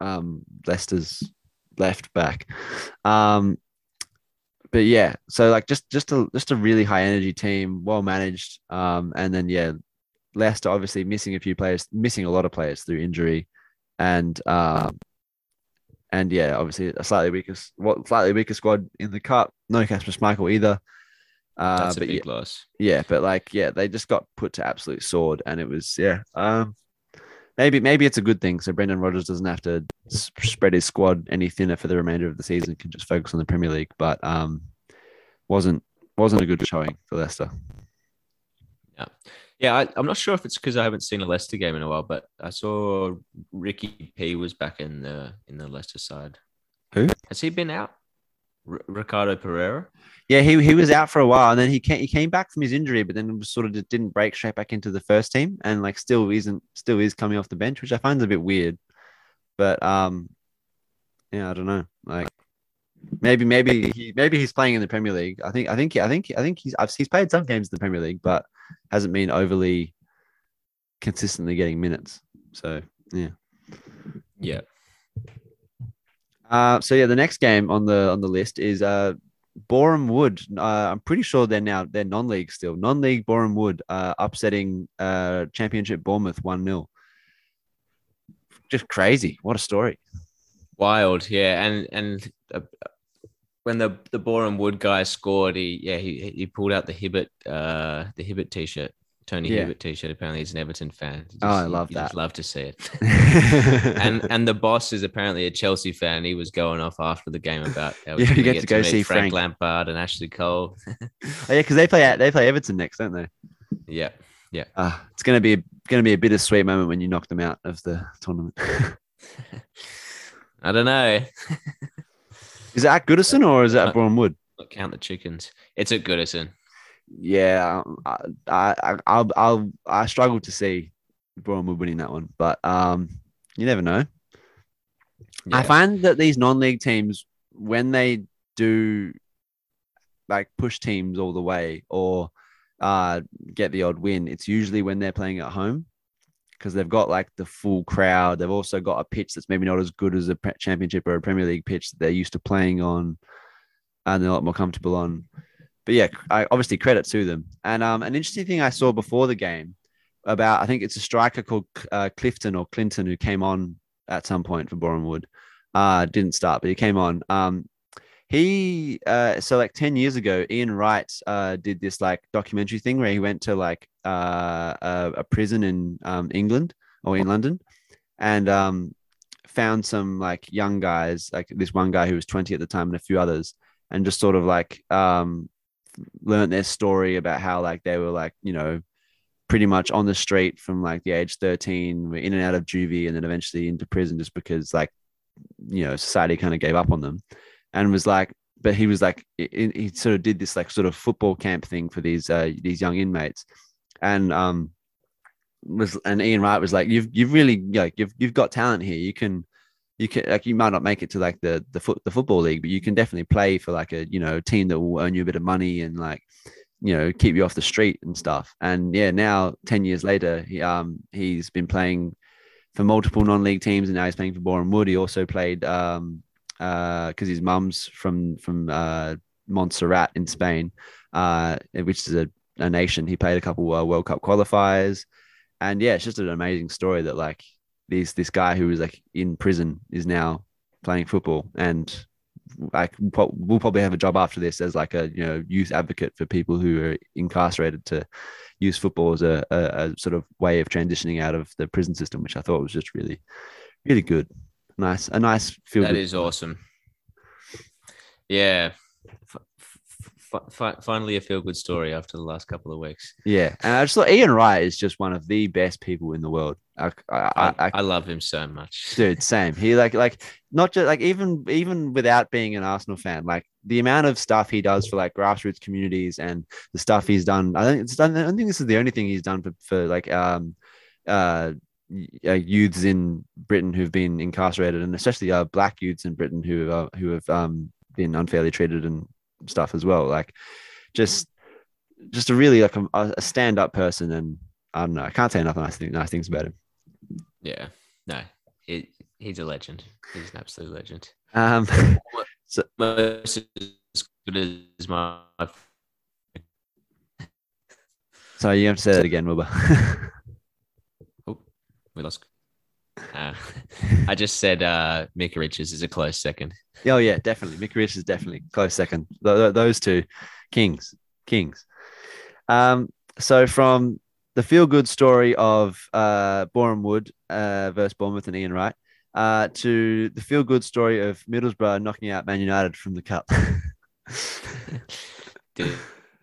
um, Leicester's left back. Um, but yeah, so like just just a just a really high energy team, well managed. Um, and then yeah, Leicester obviously missing a few players, missing a lot of players through injury, and um, and yeah, obviously a slightly weaker, what slightly weaker squad in the cup. No Kasper Schmeichel either. Uh, That's a big yeah, loss. yeah, but like yeah, they just got put to absolute sword, and it was yeah. Um, maybe maybe it's a good thing, so Brendan Rodgers doesn't have to spread his squad any thinner for the remainder of the season, can just focus on the Premier League. But um, wasn't wasn't a good showing for Leicester. Yeah, I, I'm not sure if it's because I haven't seen a Leicester game in a while, but I saw Ricky P was back in the in the Leicester side. Who? has he been out? R- Ricardo Pereira. Yeah, he he was out for a while, and then he came he came back from his injury, but then it was sort of just didn't break straight back into the first team, and like still isn't still is coming off the bench, which I find a bit weird. But um, yeah, I don't know. Like maybe maybe he maybe he's playing in the Premier League. I think I think I think I think he's I've, he's played some games in the Premier League, but hasn't been overly consistently getting minutes. So yeah. Yeah, Uh, so yeah, the next game on the on the list is uh Boreham Wood. Uh, I'm pretty sure they're now they're non-league still. Non-league Boreham Wood uh, upsetting uh Championship Bournemouth one 0 Just crazy! What a story. wild. Yeah, and and uh, when the the Boreham Wood guy scored, he yeah he he pulled out the Hibbert uh the Hibbert t-shirt. Tony Yeah. Hibbert t-shirt. Apparently, he's an Everton fan. You Oh, I love you just that. love to see it. (laughs) and and the boss is apparently a Chelsea fan. He was going off after the game about (laughs) how Yeah, you gonna get to go see Frank, Frank. Lampard and Ashley Cole. (laughs) oh, yeah, because they play they play Everton next, don't they? yeah, Uh, it's gonna be gonna be a bittersweet moment when you knock them out of the tournament. I don't know. Is it at Goodison or is it at Wood? Not count the chickens. It's at Goodison. Yeah, I, I, I, I'll, I'll, I struggle to see Wood winning that one, but um, you never know. I find that these non-league teams, when they do like push teams all the way or uh, get the odd win, it's usually when they're playing at home because they've got like the full crowd. They've also got a pitch that's maybe not as good as a championship or a Premier League pitch that they're used to playing on, and they're a lot more comfortable on. But yeah, I obviously credit to them. And um, an interesting thing I saw before the game about I think it's a striker called uh, Clifton or Clinton who came on at some point for Wood. Uh, didn't start, but he came on. Um, he uh, so like 10 years ago, Ian Wright uh, did this like documentary thing where he went to like uh, a, a prison in um, England or in London and um, found some like young guys, like this one guy who was 20 at the time and a few others, and just sort of like um, learned their story about how like they were like, you know, pretty much on the street from like the age 13, were in and out of juvie and then eventually into prison just because like, you know, society kind of gave up on them and was like, but he was like, he, sort of did this like sort of football camp thing for these, uh, these young inmates. And, um, was, and Ian Wright was like, you've, you've really, like, you've, you've got talent here. You can, you can like you might not make it to like the the foot the football league, but you can definitely play for like a you know team that will earn you a bit of money and like you know keep you off the street and stuff. And yeah, now ten years later, he um he's been playing for multiple non-league teams, and now he's playing for Boreham Wood. He also played um uh because his mum's from from uh Montserrat in Spain, uh which is a, a nation. He played a couple uh, World Cup qualifiers, and yeah, it's just an amazing story that like these this guy who was like in prison is now playing football. And like we'll probably have a job after this as like a you know youth advocate for people who are incarcerated to use football as a, a, a sort of way of transitioning out of the prison system which i thought was just really really good nice a nice feel That is awesome. Yeah. F- f- fi- fi- finally a feel good story after the last couple of weeks. Yeah, and I just thought Ian Wright is just one of the best people in the world. I, I, I, I, I love him so much. dude, same. He like like not just like even even without being an Arsenal fan, like the amount of stuff he does for like grassroots communities and the stuff he's done. I think it's done. I don't think this is the only thing he's done for for like um uh uh, youths in Britain who've been incarcerated, and especially uh, black youths in Britain who uh, who have um been unfairly treated and stuff as well. Like just just a really like a, a stand up person, and I don't know. I can't say enough nice things nice things about him. Yeah, no, it, he's a legend. He's an absolute legend. Um, Most as (laughs) good as my. so you have to say that again, Wilbur. (laughs) We lost. Uh, (laughs) I just said uh, Mika Richards is a close second. oh yeah, definitely. Mick Rich is definitely close second. Th- th- those two, kings, kings. Um, so from the feel good story of uh, Boreham Wood uh, versus Bournemouth and Ian Wright uh, to the feel good story of Middlesbrough knocking out Man United from the cup. (laughs) (laughs) Dude,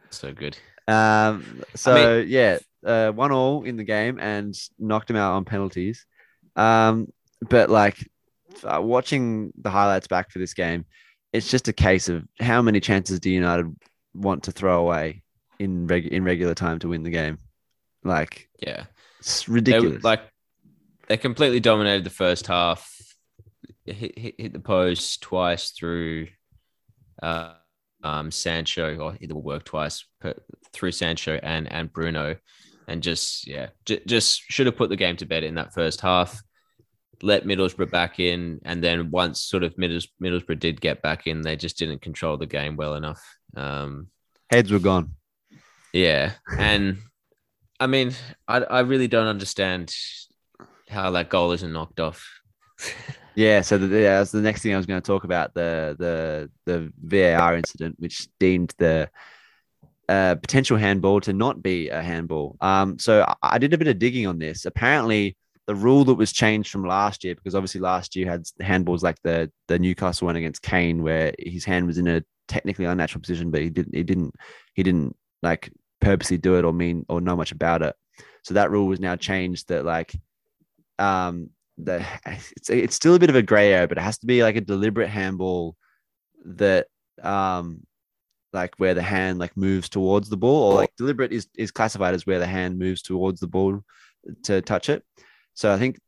so good. Um, so yeah, uh, one all in the game and knocked him out on penalties. Um, but like uh, watching the highlights back for this game, it's just a case of how many chances do United want to throw away in reg- in regular time to win the game? Like Yeah. it's They, ridiculous. like they completely dominated the first half. Hit, hit, hit the post twice through uh, um, Sancho, or it will work twice per, through Sancho and and Bruno, and just yeah, j- just should have put the game to bed in that first half. Let Middlesbrough back in, and then once sort of Middles, Middlesbrough did get back in, they just didn't control the game well enough. Um, Heads were gone. yeah, and I mean, I I really don't understand how that goal isn't knocked off. (laughs) Yeah, so the, yeah, that's the next thing I was going to talk about the the the VAR incident, which deemed the uh, potential handball to not be a handball. Um, so I, I did a bit of digging on this. Apparently, the rule that was changed from last year, because obviously last year had handballs like the the Newcastle one against Kane, where his hand was in a technically unnatural position, but he didn't he didn't he didn't like purposely do it or mean or know much about it. So that rule was now changed that like um the it's it's still a bit of a gray area, but it has to be like a deliberate handball that um like where the hand like moves towards the ball or like deliberate is is classified as where the hand moves towards the ball to touch it. So I think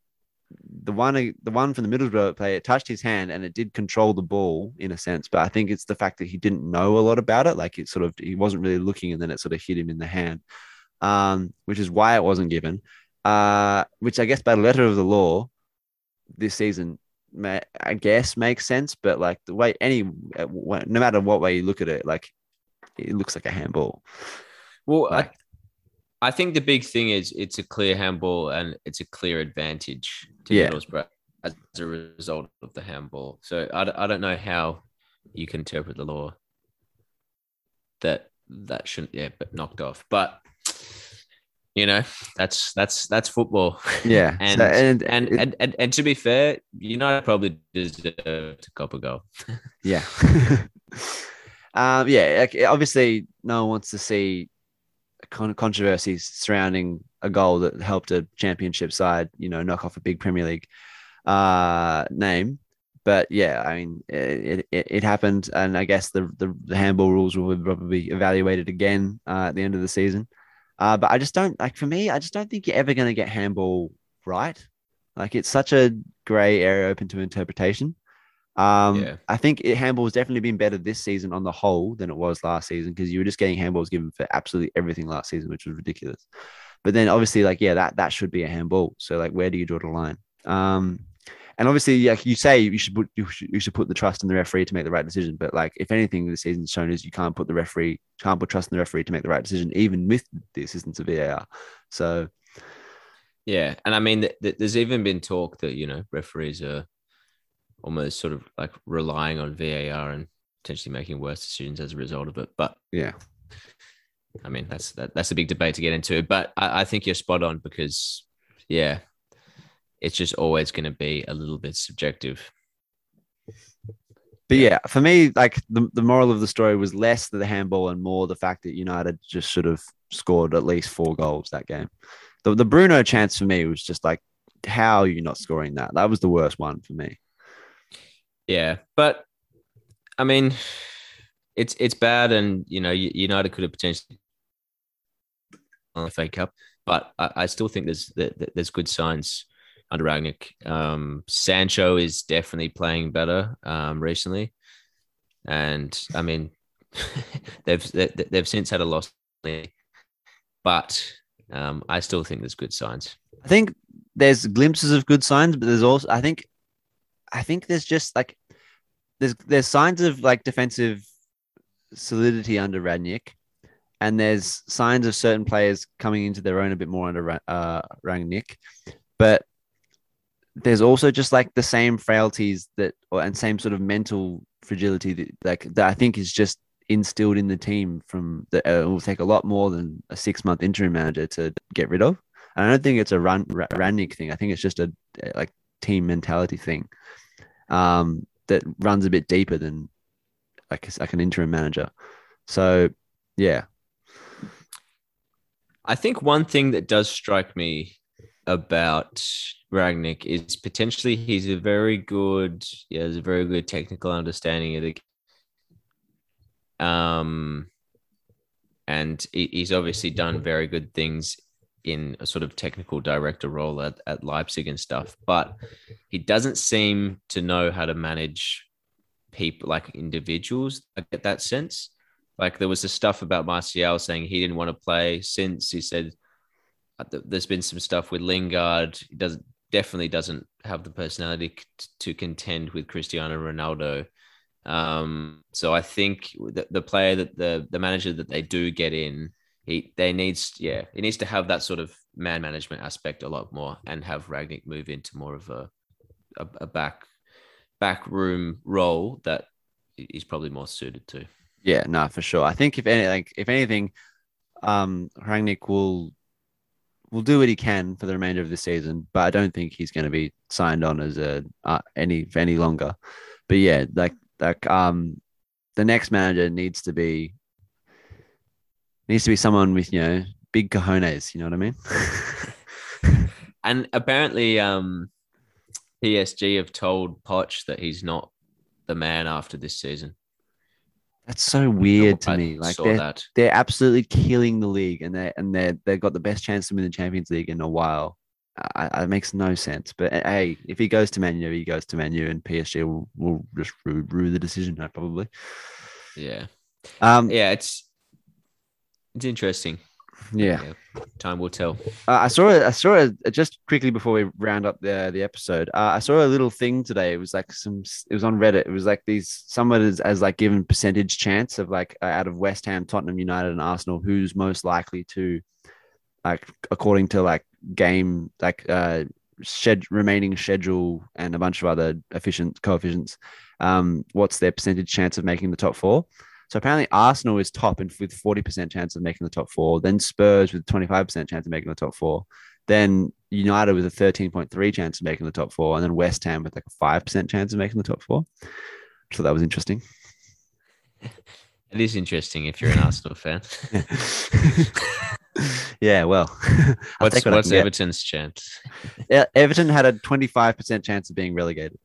the one the one from the Middlesbrough player touched his hand and it did control the ball in a sense, but I think it's the fact that he didn't know a lot about it. Like it sort of he wasn't really looking and then it sort of hit him in the hand. Um, which is why it wasn't given. Uh, which I guess by the letter of the law, this season, I guess makes sense. But like the way any, uh, no matter what way you look at it, like it looks like a handball. Well, Like- I, I think the big thing is it's a clear handball and it's a clear advantage to Yeah. Middlesbrough as a result of the handball. So I, d- I don't know how you can interpret the law that that shouldn't yeah but knocked off, but you know that's that's that's football. (laughs) Yeah, and so- and and, it- and, and and to be fair, United probably deserve to cop a goal. (laughs) Yeah. (laughs) um, yeah. Like, obviously, no one wants to see con- controversies surrounding a goal that helped a championship side, you know, knock off a big Premier League uh, name. But yeah, I mean, it, it, it happened, and I guess the, the the handball rules will probably be evaluated again uh, at the end of the season. Uh, but I just don't like for me. I just don't think you're ever going to get handball right. Like it's such a grey area open to interpretation. Um, Yeah. I think it, handball has definitely been better this season on the whole than it was last season because you were just getting handballs given for absolutely everything last season, which was ridiculous. But then obviously, like, yeah, that that should be a handball. So like, where do you draw the line? Um, and obviously, like you say, you should put you should, you should put the trust in the referee to make the right decision. But like, if anything, the season's shown is you can't put the referee can't put trust in the referee to make the right decision, even with the assistance of VAR. So Yeah, and I mean, th- th- there's even been talk that you know referees are almost sort of like relying on VAR and potentially making worse decisions as a result of it. But yeah, I mean, that's that, that's a big debate to get into. But I, I think you're spot on because, yeah, it's just always going to be a little bit subjective. But yeah, for me, like the, the moral of the story was less the handball and more the fact that United just should have scored at least four goals that game. The, the Bruno chance for me was just like, how are you not scoring that? That was the worst one for me. Yeah, but I mean, it's it's bad, and you know, United could have potentially on the FA Cup, but I, I still think there's there's good signs under Rangnick. Um, Sancho is definitely playing better um, recently, and I mean, (laughs) they've they've since had a loss, but um, I still think there's good signs. I think there's glimpses of good signs, but there's also I think I think there's just like there's there's signs of like defensive solidity under Rangnick, and there's signs of certain players coming into their own a bit more under uh, Rangnick, but there's also just like the same frailties that or, and same sort of mental fragility that like that I think is just instilled in the team from the uh, it will take a lot more than a six month interim manager to get rid of. And I don't think it's a run Rangnick thing. I think it's just a like team mentality thing um, that runs a bit deeper than like like an interim manager. So yeah, I think one thing that does strike me about Rangnick is potentially he's a very good, yeah, has a very good technical understanding of the um and he's obviously done very good things in a sort of technical director role at, at Leipzig and stuff, but he doesn't seem to know how to manage people like individuals. I get that sense. Like there was the stuff about Martial saying he didn't want to play since he said there's been some stuff with Lingard. He doesn't definitely doesn't have the personality to contend with Cristiano Ronaldo. Um, so I think the, the player that the the manager that they do get in, he they needs yeah he needs to have that sort of man management aspect a lot more and have Rangnick move into more of a a, a back back room role that he's probably more suited to. Yeah, no, for sure. I think if any like if anything, um Rangnick will will do what he can for the remainder of the season, but I don't think he's going to be signed on as a uh, any any longer. But yeah, like like um, the next manager needs to be needs to be someone with you know big cojones. You know what I mean? (laughs) and apparently, um, PSG have told Poch that he's not the man after this season. That's so weird to me. Like they're, that. they're absolutely killing the league, and they and they they've got the best chance to win the Champions League in a while. it makes no sense. But hey, if he goes to Manu, he goes to Manu, and PSG will, will just rue, rue the decision. Probably. Yeah. Um. Yeah. It's it's interesting. Yeah. yeah. Time will tell. Uh, I saw I saw a, just quickly before we round up the the episode. Uh, I saw a little thing today. It was like some. It was on Reddit. It was like these someone as, as like given percentage chance of like uh, out of West Ham, Tottenham, United, and Arsenal, who's most likely to, like according to like game like uh shed remaining schedule and a bunch of other efficient coefficients. Um, what's their percentage chance of making the top four? So apparently Arsenal is top and with 40% chance of making the top four. Then Spurs with 25% chance of making the top four. Then United with a 13.3 chance of making the top four. And then West Ham with like a 5% chance of making the top four. So that was interesting. (laughs) It is interesting if you're an Arsenal fan. (laughs) yeah, well, (laughs) what's, what what's Everton's chance? Yeah, Everton had a 25% chance of being relegated.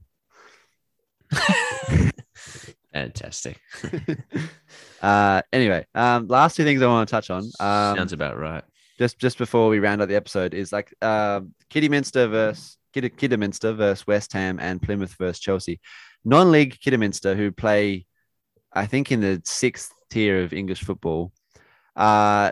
Fantastic. (laughs) uh, anyway, um, last two things I want to touch on. Um, Sounds about right. Just just before we round up the episode is like uh, Kidderminster versus Kid- Kidderminster versus West Ham and Plymouth versus Chelsea. Non-league Kidderminster, who play, I think, in the sixth tier of English football, uh,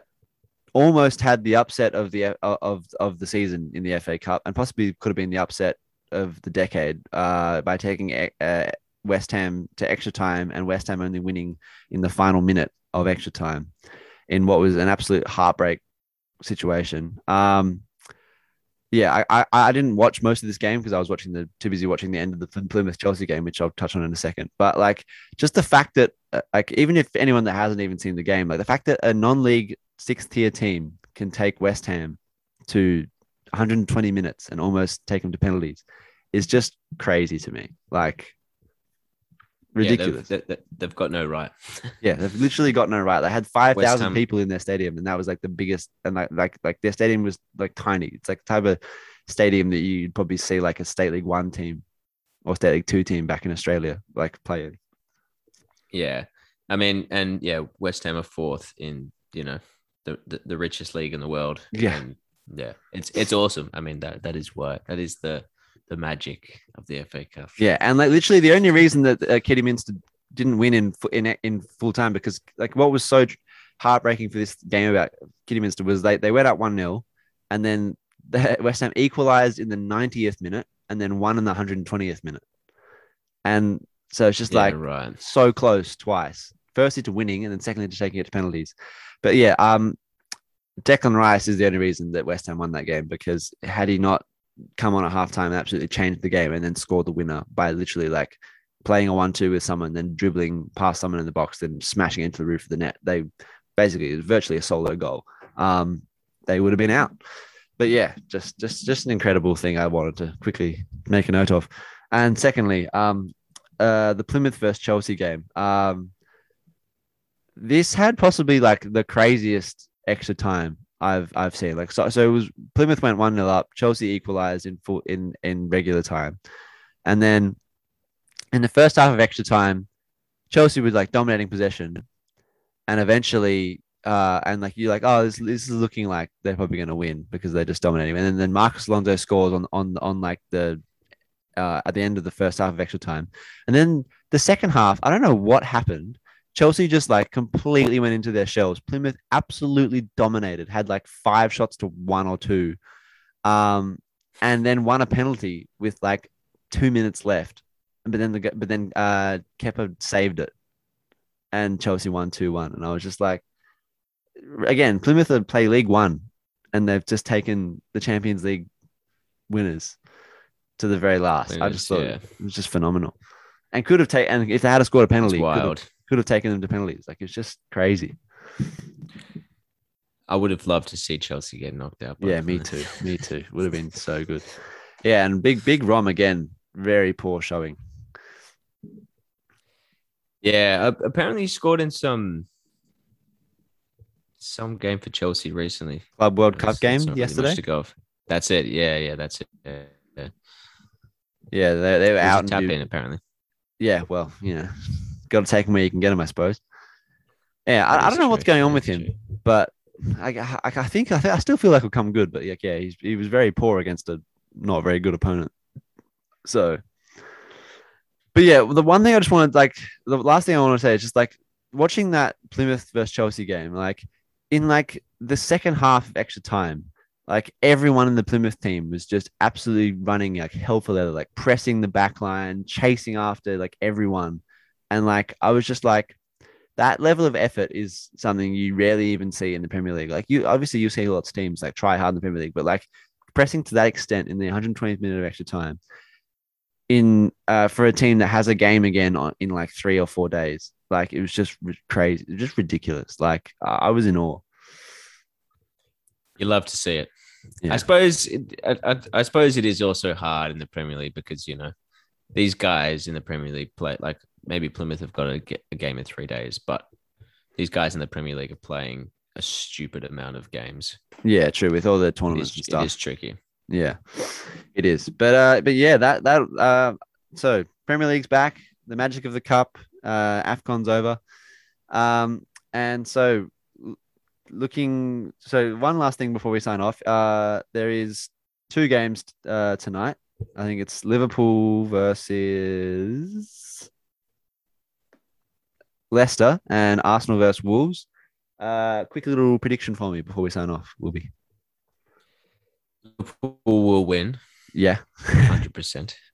almost had the upset of the of of the season in the FA Cup, and possibly could have been the upset of the decade uh, by taking uh, West Ham to extra time and West Ham only winning in the final minute of extra time in what was an absolute heartbreak situation. Um, yeah, I, I, I didn't watch most of this game because I was watching the too busy watching the end of the Plymouth Chelsea game, which I'll touch on in a second. But like, just the fact that uh, like even if anyone that hasn't even seen the game, like the fact that a non-league sixth tier team can take West Ham to 120 minutes and almost take them to penalties is just crazy to me. Like, ridiculous. Yeah, they've, they, they've got no right. (laughs) Yeah, they've literally got no right. They had five West people in their stadium, and that was like the biggest. And like like like their stadium was like tiny. It's like the type of stadium that you'd probably see like a state league one team or state league two team back in Australia like playing. Yeah, I mean, and yeah, West Ham are fourth in you know the the, the richest league in the world. Yeah. and yeah, it's it's awesome. I mean that that is why that is the the magic of the FA Cup. Yeah, and like literally the only reason that uh, Kidderminster didn't win in in in full time because like what was so heartbreaking for this game about Kidderminster was they they went up one 0 and then the (laughs) West Ham equalized in the 90th minute and then won in the 120th minute, and so it's just Yeah, like right. so close twice. Firstly to winning, and then secondly to taking it to penalties. But yeah, um, Declan Rice is the only reason that West Ham won that game because had he not come on at halftime and absolutely changed the game and then scored the winner by literally like playing a one-two with someone, then dribbling past someone in the box, then smashing into the roof of the net. They basically it was virtually a solo goal. Um, they would have been out. But yeah, just just just an incredible thing I wanted to quickly make a note of. And secondly, um, uh, the Plymouth versus Chelsea game. Um, this had possibly like the craziest extra time I've I've seen. Like so, so it was Plymouth went one 0 up, Chelsea equalized in full in in regular time, and then in the first half of extra time, Chelsea was like dominating possession, and eventually. Uh, and like you're like, oh, this, this is looking like they're probably going to win because they're just dominating. And then, then Marcos Alonso scores on on on like the uh, at the end of the first half of extra time, and then the second half, I don't know what happened. Chelsea just like completely went into their shells. Plymouth absolutely dominated, had like five shots to one or two, um, and then won a penalty with like two minutes left. But then the but then uh, Kepa saved it, and Chelsea won two one. And I was just like, again, Plymouth have play League One, and they've just taken the Champions League winners to the very last. I just thought Yeah. it was just phenomenal, and could have taken. And if they had scored a penalty, wild. Could have taken them to penalties. Like it's just crazy. I would have loved to see Chelsea get knocked out. Yeah, me too. (laughs) Me too. Would have been so good. Yeah, and big big Rom again. Very poor showing. Yeah, apparently he scored in some some game for Chelsea recently. Club World Cup game that's not really yesterday. to go off. That's it. Yeah, yeah, that's it. Yeah, yeah. Yeah, they, they were It was a out and tap in apparently. Yeah, well, you know, got to take him where you can get him, I suppose. Yeah, I, I don't know what's going on with him, but I, I, I think I, think I still feel like he'll come good. But yeah, yeah, he's, he was very poor against a not very good opponent. So, but yeah, the one thing I just wanted, like, the last thing I want to say is just like watching that Plymouth versus Chelsea game, like in like the second half of extra time, like everyone in the Plymouth team was just absolutely running like hell for leather, like pressing the back line, chasing after like everyone. And like I was just like, that level of effort is something you rarely even see in the Premier League. Like you obviously you see lots of teams like try hard in the Premier League, but like pressing to that extent in the 120th minute of extra time in uh, for a team that has a game again on, in like three or four days, like it was just crazy, just ridiculous. Like I was in awe. You love to see it. Yeah. I suppose. It, I, I, I suppose it is also hard in the Premier League because you know these guys in the Premier League play like maybe Plymouth have got get a game in three days, but these guys in the Premier League are playing a stupid amount of games. Yeah, true. With all the It tournaments is, and stuff. is tricky. Yeah, it is. But uh, but yeah, that that uh, so Premier League's back. The magic of the cup. Uh, Afcon's over. Um, and so looking. So one last thing before we sign off. Uh, there is two games uh tonight. I think it's Liverpool versus Leicester and Arsenal versus Wolves. Uh, quick little prediction for me before we sign off. Will be Liverpool will win. yeah. hundred percent. (laughs)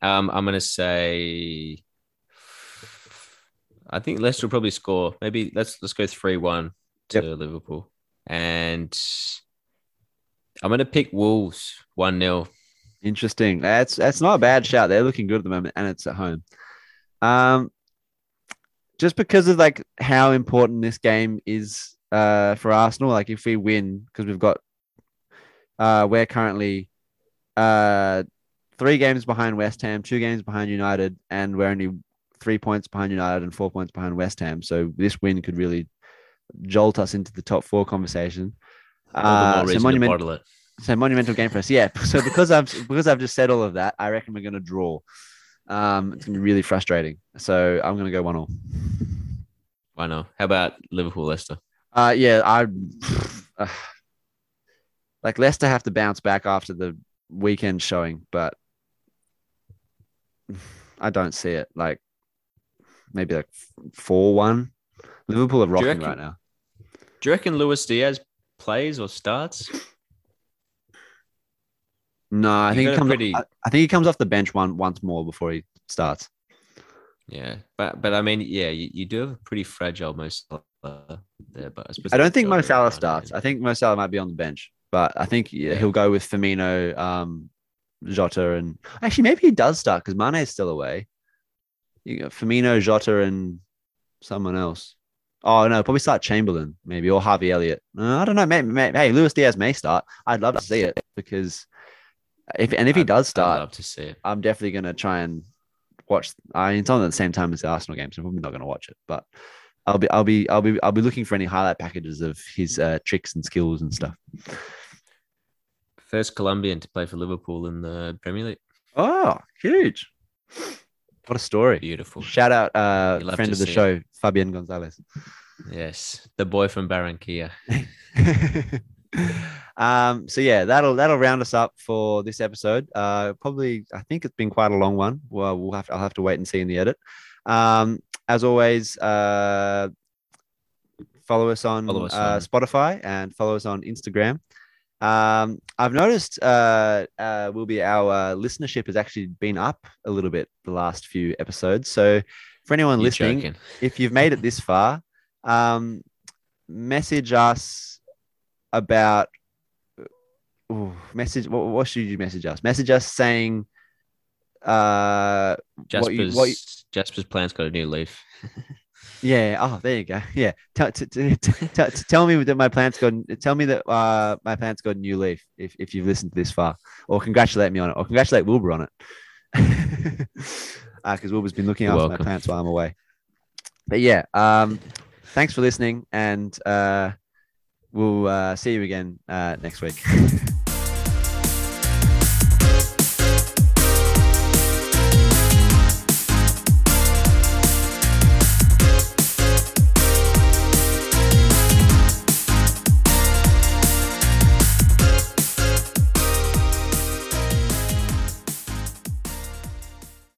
Um, I'm gonna say. I think Leicester will probably score. Maybe let's let's go three one to Liverpool, and I'm gonna pick Wolves one 0 Interesting. That's that's not a bad shout. They're looking good at the moment, and it's at home. Um, just because of like how important this game is uh for Arsenal. Like if we win, because we've got uh we're currently uh three games behind West Ham, two games behind United, and we're only three points behind United and four points behind West Ham. So this win could really jolt us into the top four conversation. Uh, so monument, it. so monumental game for us. Yeah. (laughs) So because I've because I've just said all of that, I reckon we're going to draw. Um, it's going to be really frustrating. So I'm going to go one all. Why not? How about Liverpool Leicester? Uh, yeah, I (sighs) uh, like Leicester have to bounce back after the weekend showing, but (sighs) I don't see it. Like maybe like four one. Liverpool are rocking reckon- right now. Do you reckon Luis Diaz plays or starts? No, I You think he comes. pretty- I, I think he comes off the bench one once more before he starts. Yeah, but but I mean, yeah, you, you do have a pretty fragile Mo Salah there, but I, I don't think Mo Salah starts. I think Mo Salah might be on the bench, but I think yeah, Yeah. he'll go with Firmino, um, Jota, and actually maybe he does start because Mane is still away. You got Firmino, Jota, and someone else. Oh no, probably start Chamberlain maybe or Harvey Elliott. Uh, I don't know. Maybe, maybe, hey, Luis Diaz may start. I'd love to see it because if and if he I'd- does I'd start, love to see it. I'm definitely going to try and watch. I mean, it's on at the same time as the Arsenal game, so I'm probably not going to watch it. But I'll be, I'll be, I'll be, I'll be looking for any highlight packages of his uh, tricks and skills and stuff. First Colombian to play for Liverpool in the Premier League. Oh, huge! What a story! Beautiful. Shout out, uh, friend of the see it. show, Fabian Gonzalez. Yes, the boy from Barranquilla. (laughs) um, so yeah, that'll that'll round us up for this episode. Uh, probably, I think it's been quite a long one. Well, we'll have to, I'll have to wait and see in the edit. Um, as always, uh, follow us on, Follow us uh, on- Spotify and follow us on Instagram. Um, I've noticed uh, uh, will be our uh, listenership has actually been up a little bit the last few episodes. So for anyone You're listening, joking. if you've made it this far, um, message us about ooh, message. What, what should you message us? Message us saying, uh, what you- Jasper's what you- Jasper's plan's got a new leaf. (laughs) yeah. Oh, there you go. Yeah. Tell, t- t- t- tell me that my plant's got. Tell me that uh, my plant's got a new leaf. If if you've listened to this far, or congratulate me on it, or congratulate Wilby on it, (laughs) because Wilby's been looking You're after my plants while I'm away. But yeah, um, thanks for listening, and uh, we'll uh, see you again uh, next week. (laughs)